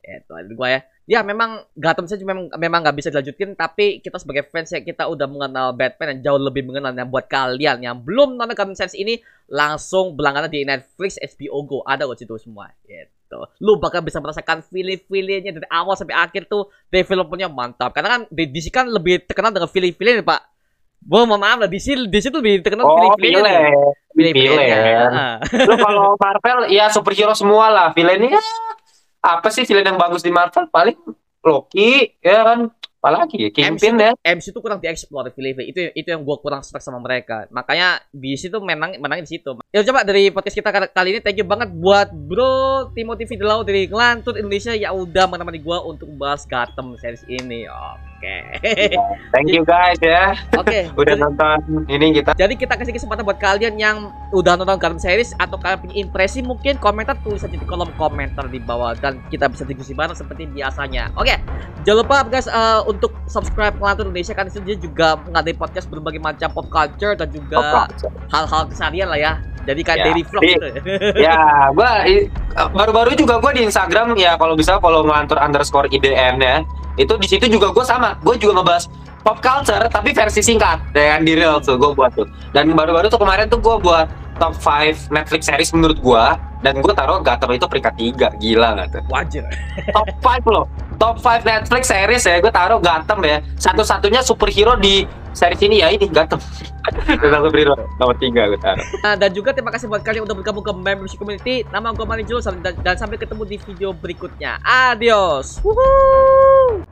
Ya, itu ada gua ya. Ya memang Gotham saja memang memang nggak bisa dilanjutin tapi kita sebagai fans ya kita udah mengenal Batman dan jauh lebih mengenal yang buat kalian yang belum nonton Gotham Sense ini langsung berlangganan di Netflix HBO Go ada kok situ semua gitu. Lu bakal bisa merasakan feeling-feelingnya dari awal sampai akhir tuh developernya mantap karena kan di DC kan lebih terkenal dengan feeling-feeling Pak. Gua mohon maaf lah DC DC tuh lebih terkenal Oh, feeling-feelingnya. villain. Feeling-feelingnya. Villain. Lu kalau Marvel ya superhero semua lah. Villainnya ya, apa sih villain yang bagus di Marvel? Paling Loki, ya kan? Apalagi ya, Kingpin ya. MC itu kurang dieksplor film itu itu yang gua kurang suka sama mereka makanya di situ menang menangnya di situ ya coba dari podcast kita kali- ini thank you banget buat bro Timothy Fidelau dari Ngelantur Indonesia ya udah menemani gua untuk bahas Gotham series ini oh. Oke. Thank you guys ya. Oke. Udah jadi- nonton ini kita. Jadi kita kasih kesempatan buat kalian yang udah nonton Gotham series atau kalian punya impresi mungkin komentar tulis aja di kolom komentar di bawah dan kita bisa diskusi bareng seperti biasanya. Oke, jangan lupa guys eh, untuk subscribe Ngelantur Indonesia kan dia juga mengadakan podcast berbagai macam pop culture dan juga hal-hal keseharian lah ya. Jadi kayak Ya, daily vlog gitu. ya, gua baru-baru juga gua di Instagram ya kalau bisa follow ngelantur underscore IDN ya. Itu di situ juga gua sama. Gua juga ngebahas pop culture tapi versi singkat dengan di real tuh gua buat tuh. Dan baru-baru tuh kemarin tuh gua buat top 5 Netflix series menurut gua dan gua taruh Gotham itu peringkat 3 gila nggak tuh Wajar. top 5 loh top 5 Netflix series ya gue taruh Gotham ya satu-satunya superhero di series ini ya ini Gotham tentang superhero nomor 3 gue taruh Nah, dan juga terima kasih buat kalian udah bergabung ke membership community. Nama gue Mani dan, dan sampai ketemu di video berikutnya. Adios. Wuhuu.